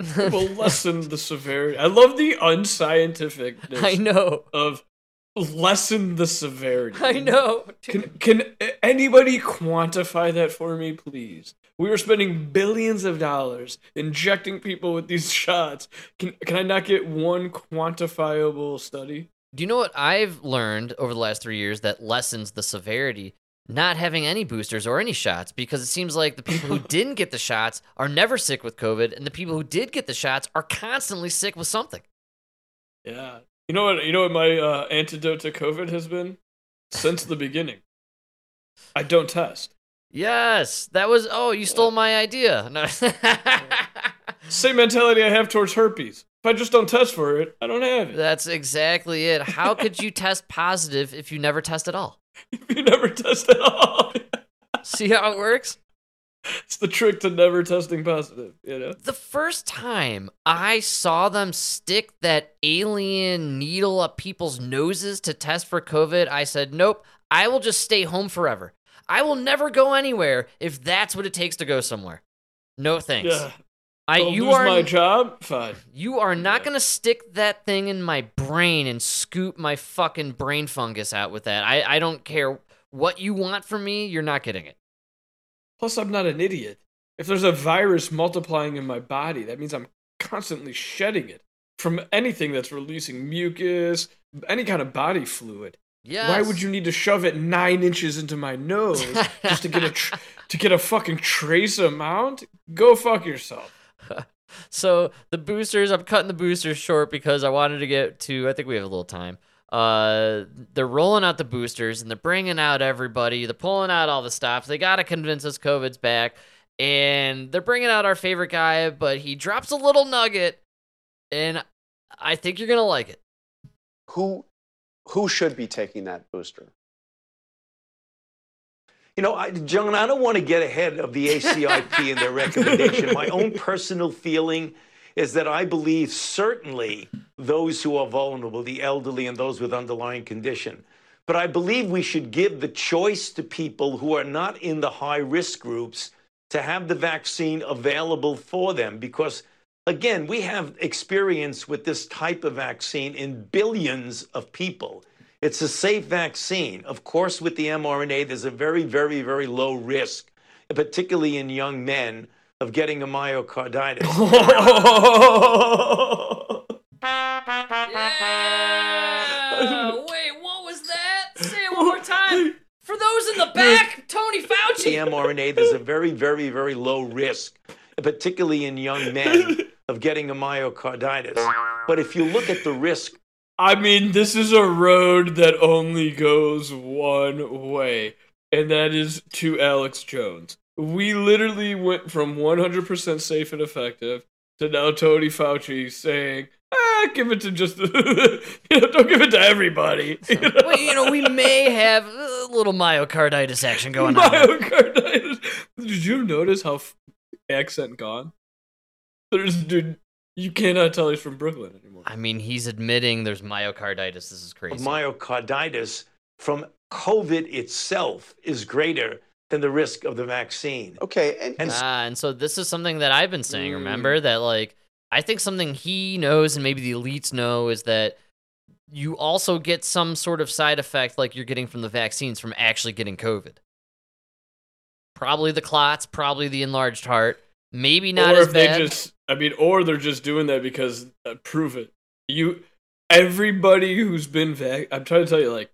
no. It will [laughs] lessen the severity. I love the unscientificness I know. of lessen the severity. I know. Can can anybody quantify that for me, please? We are spending billions of dollars injecting people with these [laughs] shots. Can can I not get one quantifiable study? Do you know what I've learned over the last three years that lessens the severity? Not having any boosters or any shots because it seems like the people who [laughs] didn't get the shots are never sick with COVID, and the people who did get the shots are constantly sick with something. Yeah. You know what? You know what my uh, antidote to COVID has been since the beginning. I don't test. Yes, that was. Oh, you stole my idea. No. [laughs] Same mentality I have towards herpes. If I just don't test for it, I don't have it. That's exactly it. How could you test positive if you never test at all? [laughs] If you never test at all, See how it works? It's the trick to never testing positive. You know. The first time I saw them stick that alien needle up people's noses to test for COVID, I said, nope, I will just stay home forever. I will never go anywhere if that's what it takes to go somewhere. No thanks. Yeah. I, you lose are my job. Fine. You are not Yeah. gonna stick that thing in my brain and scoop my fucking brain fungus out with that. I, I don't care what you want from me, you're not getting it. Plus, I'm not an idiot. If there's a virus multiplying in my body, that means I'm constantly shedding it from anything that's releasing mucus, any kind of body fluid. Yes. Why would you need to shove it nine inches into my nose just to get a tr- [laughs] to get a fucking trace amount? Go fuck yourself. [laughs] so the boosters, I'm cutting the boosters short because I wanted to get to. I think we have a little time. Uh, they're rolling out the boosters and they're bringing out everybody. They're pulling out all the stops. They got to convince us COVID's back, and they're bringing out our favorite guy, but he drops a little nugget, and I think you're gonna like it. Who who should be taking that booster? You know, I, John, I don't want to get ahead of the ACIP and their recommendation. My own personal feeling is that I believe certainly those who are vulnerable, the elderly and those with underlying condition. But I believe we should give the choice to people who are not in the high risk groups to have the vaccine available for them because again, we have experience with this type of vaccine in billions of people. It's a safe vaccine. Of course, with the mRNA, there's a very, very, very low risk, particularly in young men, of getting a myocarditis. [laughs] Yeah. Wait, what was that? Say it one more time. For those in the back, Tony Fauci. the mRNA, there's a very, very, very low risk, particularly in young men, of getting a myocarditis. But if you look at the risk I mean, this is a road that only goes one way, and that is to Alex Jones. We literally went from 100% safe and effective to now Tony Fauci saying, ah, give it to just, [laughs] you know, don't give it to everybody. [laughs] You know? well, you know, we may have a little myocarditis action going on. Myocarditis. Did you notice how f- accent gone? There's, dude, you cannot tell he's from Brooklyn anymore. I mean, he's admitting there's myocarditis. This is crazy. myocarditis from COVID itself is greater than the risk of the vaccine. Okay, and, And Ah, and so this is something that I've been saying. Mm. Remember that, like, I think something he knows and maybe the elites know is that you also get some sort of side effect like you're getting from the vaccines from actually getting COVID. Probably the clots, probably the enlarged heart. Maybe not or as if bad. they just, I mean, or they're just doing that because uh, prove it. You, everybody who's been vac, I'm trying to tell you, like,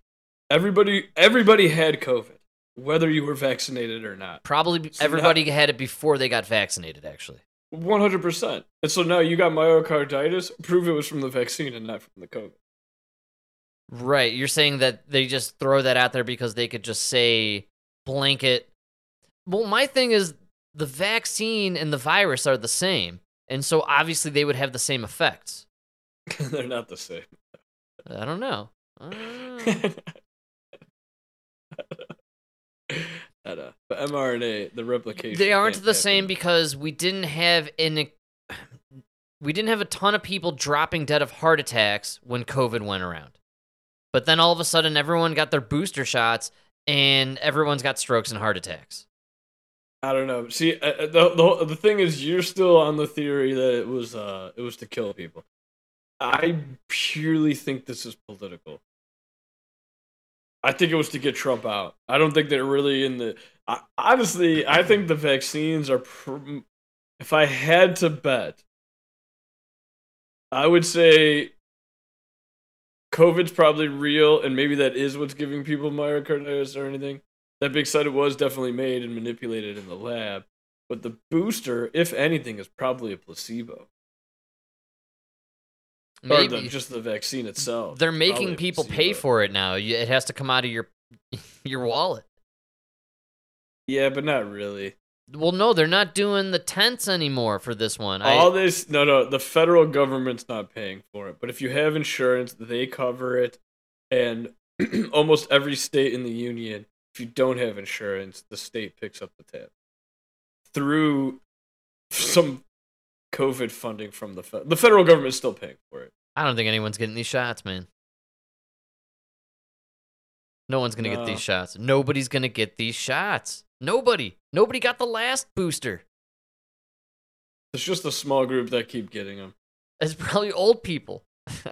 everybody, everybody had COVID, whether you were vaccinated or not. Probably So everybody had it before they got vaccinated, actually. One hundred percent. And so now you got myocarditis. Prove it was from the vaccine and not from the COVID. Right. You're saying that they just throw that out there because they could just say blanket. Well, my thing is the vaccine and the virus are the same. And so obviously they would have the same effects. [laughs] They're not the same. I don't know. I don't know. [laughs] I know. But mRNA, the replication. they aren't the happen. same because we didn't have an we didn't have a ton of people dropping dead of heart attacks when COVID went around. But then all of a sudden everyone got their booster shots and everyone's got strokes and heart attacks. I don't know. See, uh, uh, the, the the thing is, you're still on the theory that it was uh it was to kill people. I purely think this is political. I think it was to get Trump out. I don't think they're really in the. I, honestly, I think the vaccines are. Pr- if I had to bet, I would say COVID's probably real, and maybe that is what's giving people myocarditis or anything. That big study was definitely made and manipulated in the lab, but the booster, if anything, is probably a placebo. Or the, Maybe. just the vaccine itself. They're making people pay for it now. It has to come out of your [laughs] your wallet. Yeah, but not really. Well, no, they're not doing the tents anymore for this one. I- All this, no, no, the federal government's not paying for it. But if you have insurance, they cover it. And [clears throat] almost every state in the union, if you don't have insurance, the state picks up the tab through [laughs] some COVID funding from the fe- the federal government is still paying for it. I don't think anyone's getting these shots, man. No one's gonna get these uh. shots. Nobody's gonna get these shots. Nobody. Nobody got the last booster. It's just a small group that keep getting them. It's probably old people. [laughs]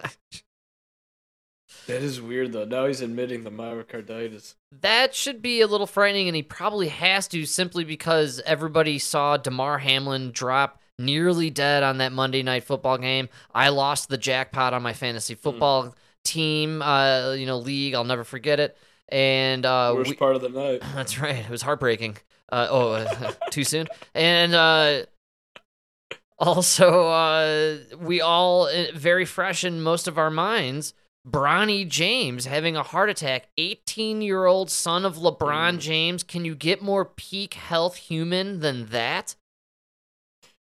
That is weird though. Now he's admitting the myocarditis. that should be a little frightening, and he probably has to simply because everybody saw Damar Hamlin drop nearly dead on that Monday night football game. I lost the jackpot on my fantasy football team, uh, you know, league. I'll never forget it. And uh, Worst we- part of the night. [laughs] that's right. It was heartbreaking. Uh, oh, uh, [laughs] too soon. And uh, also, uh, we all uh, very fresh in most of our minds. Bronny James having a heart attack. 18 year old son of LeBron James. Can you get more peak health human than that?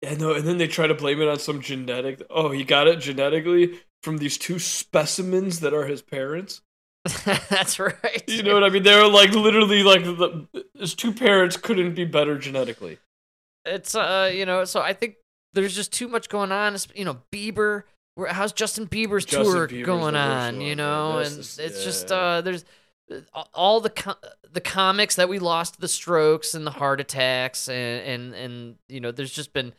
Yeah, no, and then they try to blame it on some genetic. Oh, he got it genetically from these two specimens that are his parents. [laughs] That's right. You know what I mean? They were like literally like the, his two parents couldn't be better genetically. it's uh you know so i think there's just too much going on It's- you know bieber where- how's justin bieber's Justin tour Bieber's going on you know and just- it's just uh there's uh, all the co- the comics that we lost the strokes and the heart attacks and and and you know there's just been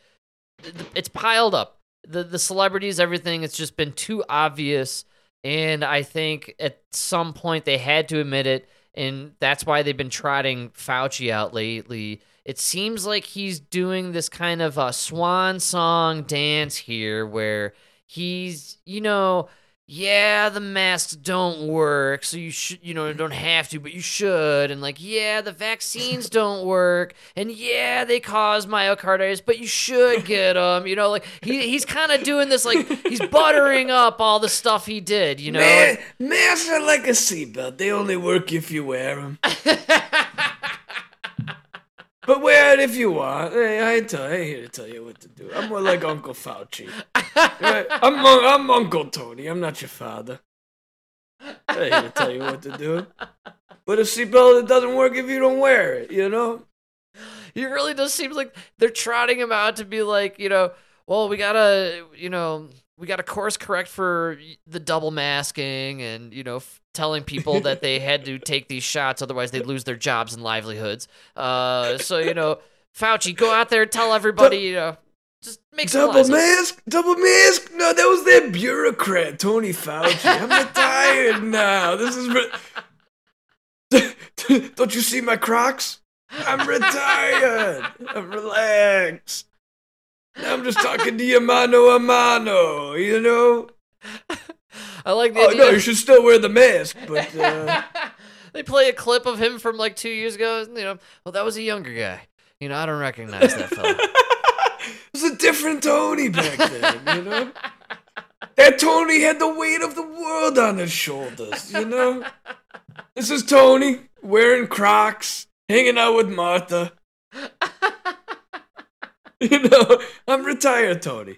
it's piled up the the celebrities everything it's just been too obvious and i think at some point they had to admit it and that's why they've been trotting Fauci out lately. It seems like he's doing this kind of a swan song dance here where he's, you know, yeah, the masks don't work, so you should, you know, don't have to, but you should. And like, yeah, the vaccines [laughs] don't work, and yeah, they cause myocarditis, but you should get them. You know, like he he's kind of doing this, like he's buttering up all the stuff he did. You know, Man, masks are like a seatbelt. They only work if you wear them. [laughs] but wear it if you want. Hey, I, tell, I ain't here to tell you what to do. I'm more like Uncle Fauci. I'm, I'm Uncle Tony. I'm not your father. I ain't here to tell you what to do. But a seatbelt, it doesn't work if you don't wear it, you know? It really does seem like they're trotting him out to be like, you know, well, we gotta, you know, we gotta course correct for the double masking and, you know, f- telling people that they had to [laughs] take these shots, otherwise they'd lose their jobs and livelihoods. Uh, so, you know, Fauci, go out there and tell [laughs] everybody, you know, just make Double mask? Double mask? No, that was that bureaucrat, Tony Fauci. I'm retired [laughs] now. This is. Re- Don't you see my Crocs? I'm retired. I'm relaxed. I'm just talking to you mano a mano, you know? [laughs] I like the Oh, no, you should still wear the mask, but. Uh, [laughs] they play a clip of him from like two years ago. You know, well, that was a younger guy. You know, I don't recognize that fella. [laughs] it was a different Tony back then, you know? That Tony had the weight of the world on his shoulders, you know? This is Tony wearing Crocs, hanging out with Martha. [laughs] You know, I'm retired, Tony.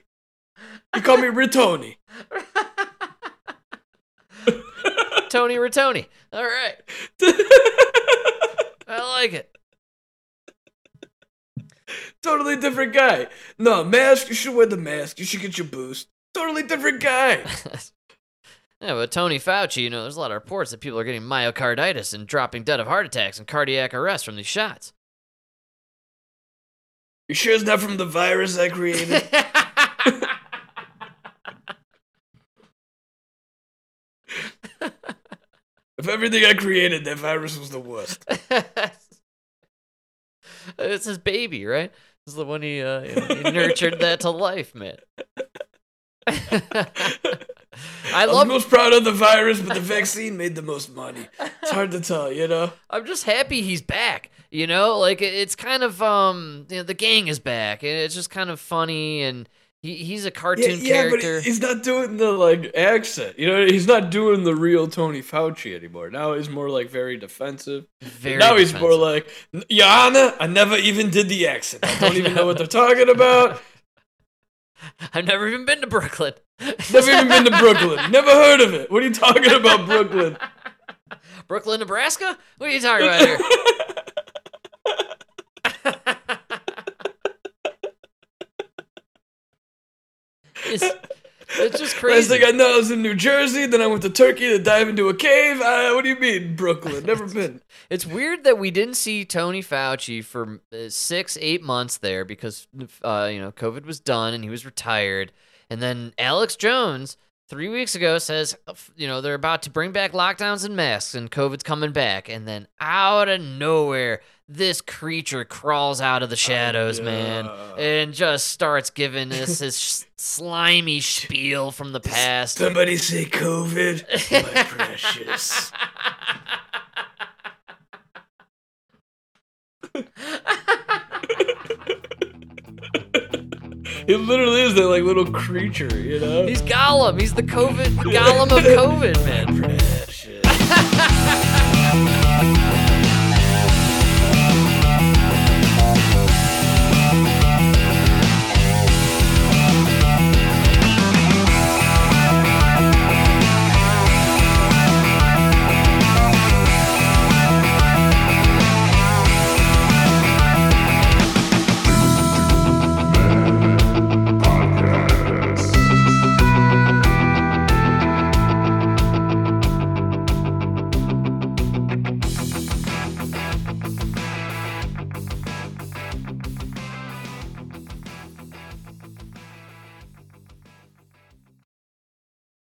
You call me Ritoni. [laughs] Tony Ratoni. All right. [laughs] I like it. Totally different guy. No, mask, you should wear the mask. You should get your boost. Totally different guy. Yeah, but Tony Fauci, you know, there's a lot of reports that people are getting myocarditis and dropping dead of heart attacks and cardiac arrest from these shots. You sure it's not from the virus I created? [laughs] if everything I created, that virus was the worst. [laughs] it's his baby, right? Is the one he, uh, he nurtured that to life, man. [laughs] I love. most proud of the virus, but the vaccine made the most money. It's hard to tell, you know. I'm just happy he's back. You know, like it's kind of um, you know, the gang is back, and it's just kind of funny, and he, he's a Yeah, cartoon yeah, but character. he's not doing the like accent. You know, he's not doing the real Tony Fauci anymore. Now he's more like very defensive. Very now he's more like, Your Honor, I never even did the accent. I don't even know what they're talking about. [laughs] I've never even been to Brooklyn. Never even been to Brooklyn. [laughs] Never heard of it. What are you talking about, Brooklyn? [laughs] Brooklyn, Nebraska? What are you talking about here? It's, it's just Last crazy. thing I know, I was in New Jersey. Then I went to Turkey to dive into a cave. Uh, what do you mean, Brooklyn? [laughs] Never been. It's weird that we didn't see Tony Fauci for uh, six, eight months there because uh, you know COVID was done and he was retired, and then Alex Jones three weeks ago says you know they're about to bring back lockdowns and masks and COVID's coming back, and then out of nowhere this creature crawls out of the oh, shadows, oh, yeah. man, and just starts giving us his [laughs] slimy spiel from the past. Does somebody say COVID, [laughs] my precious. It literally is that like little creature, you know. He's Gollum. He's the COVID [laughs] Gollum of COVID, man. Precious.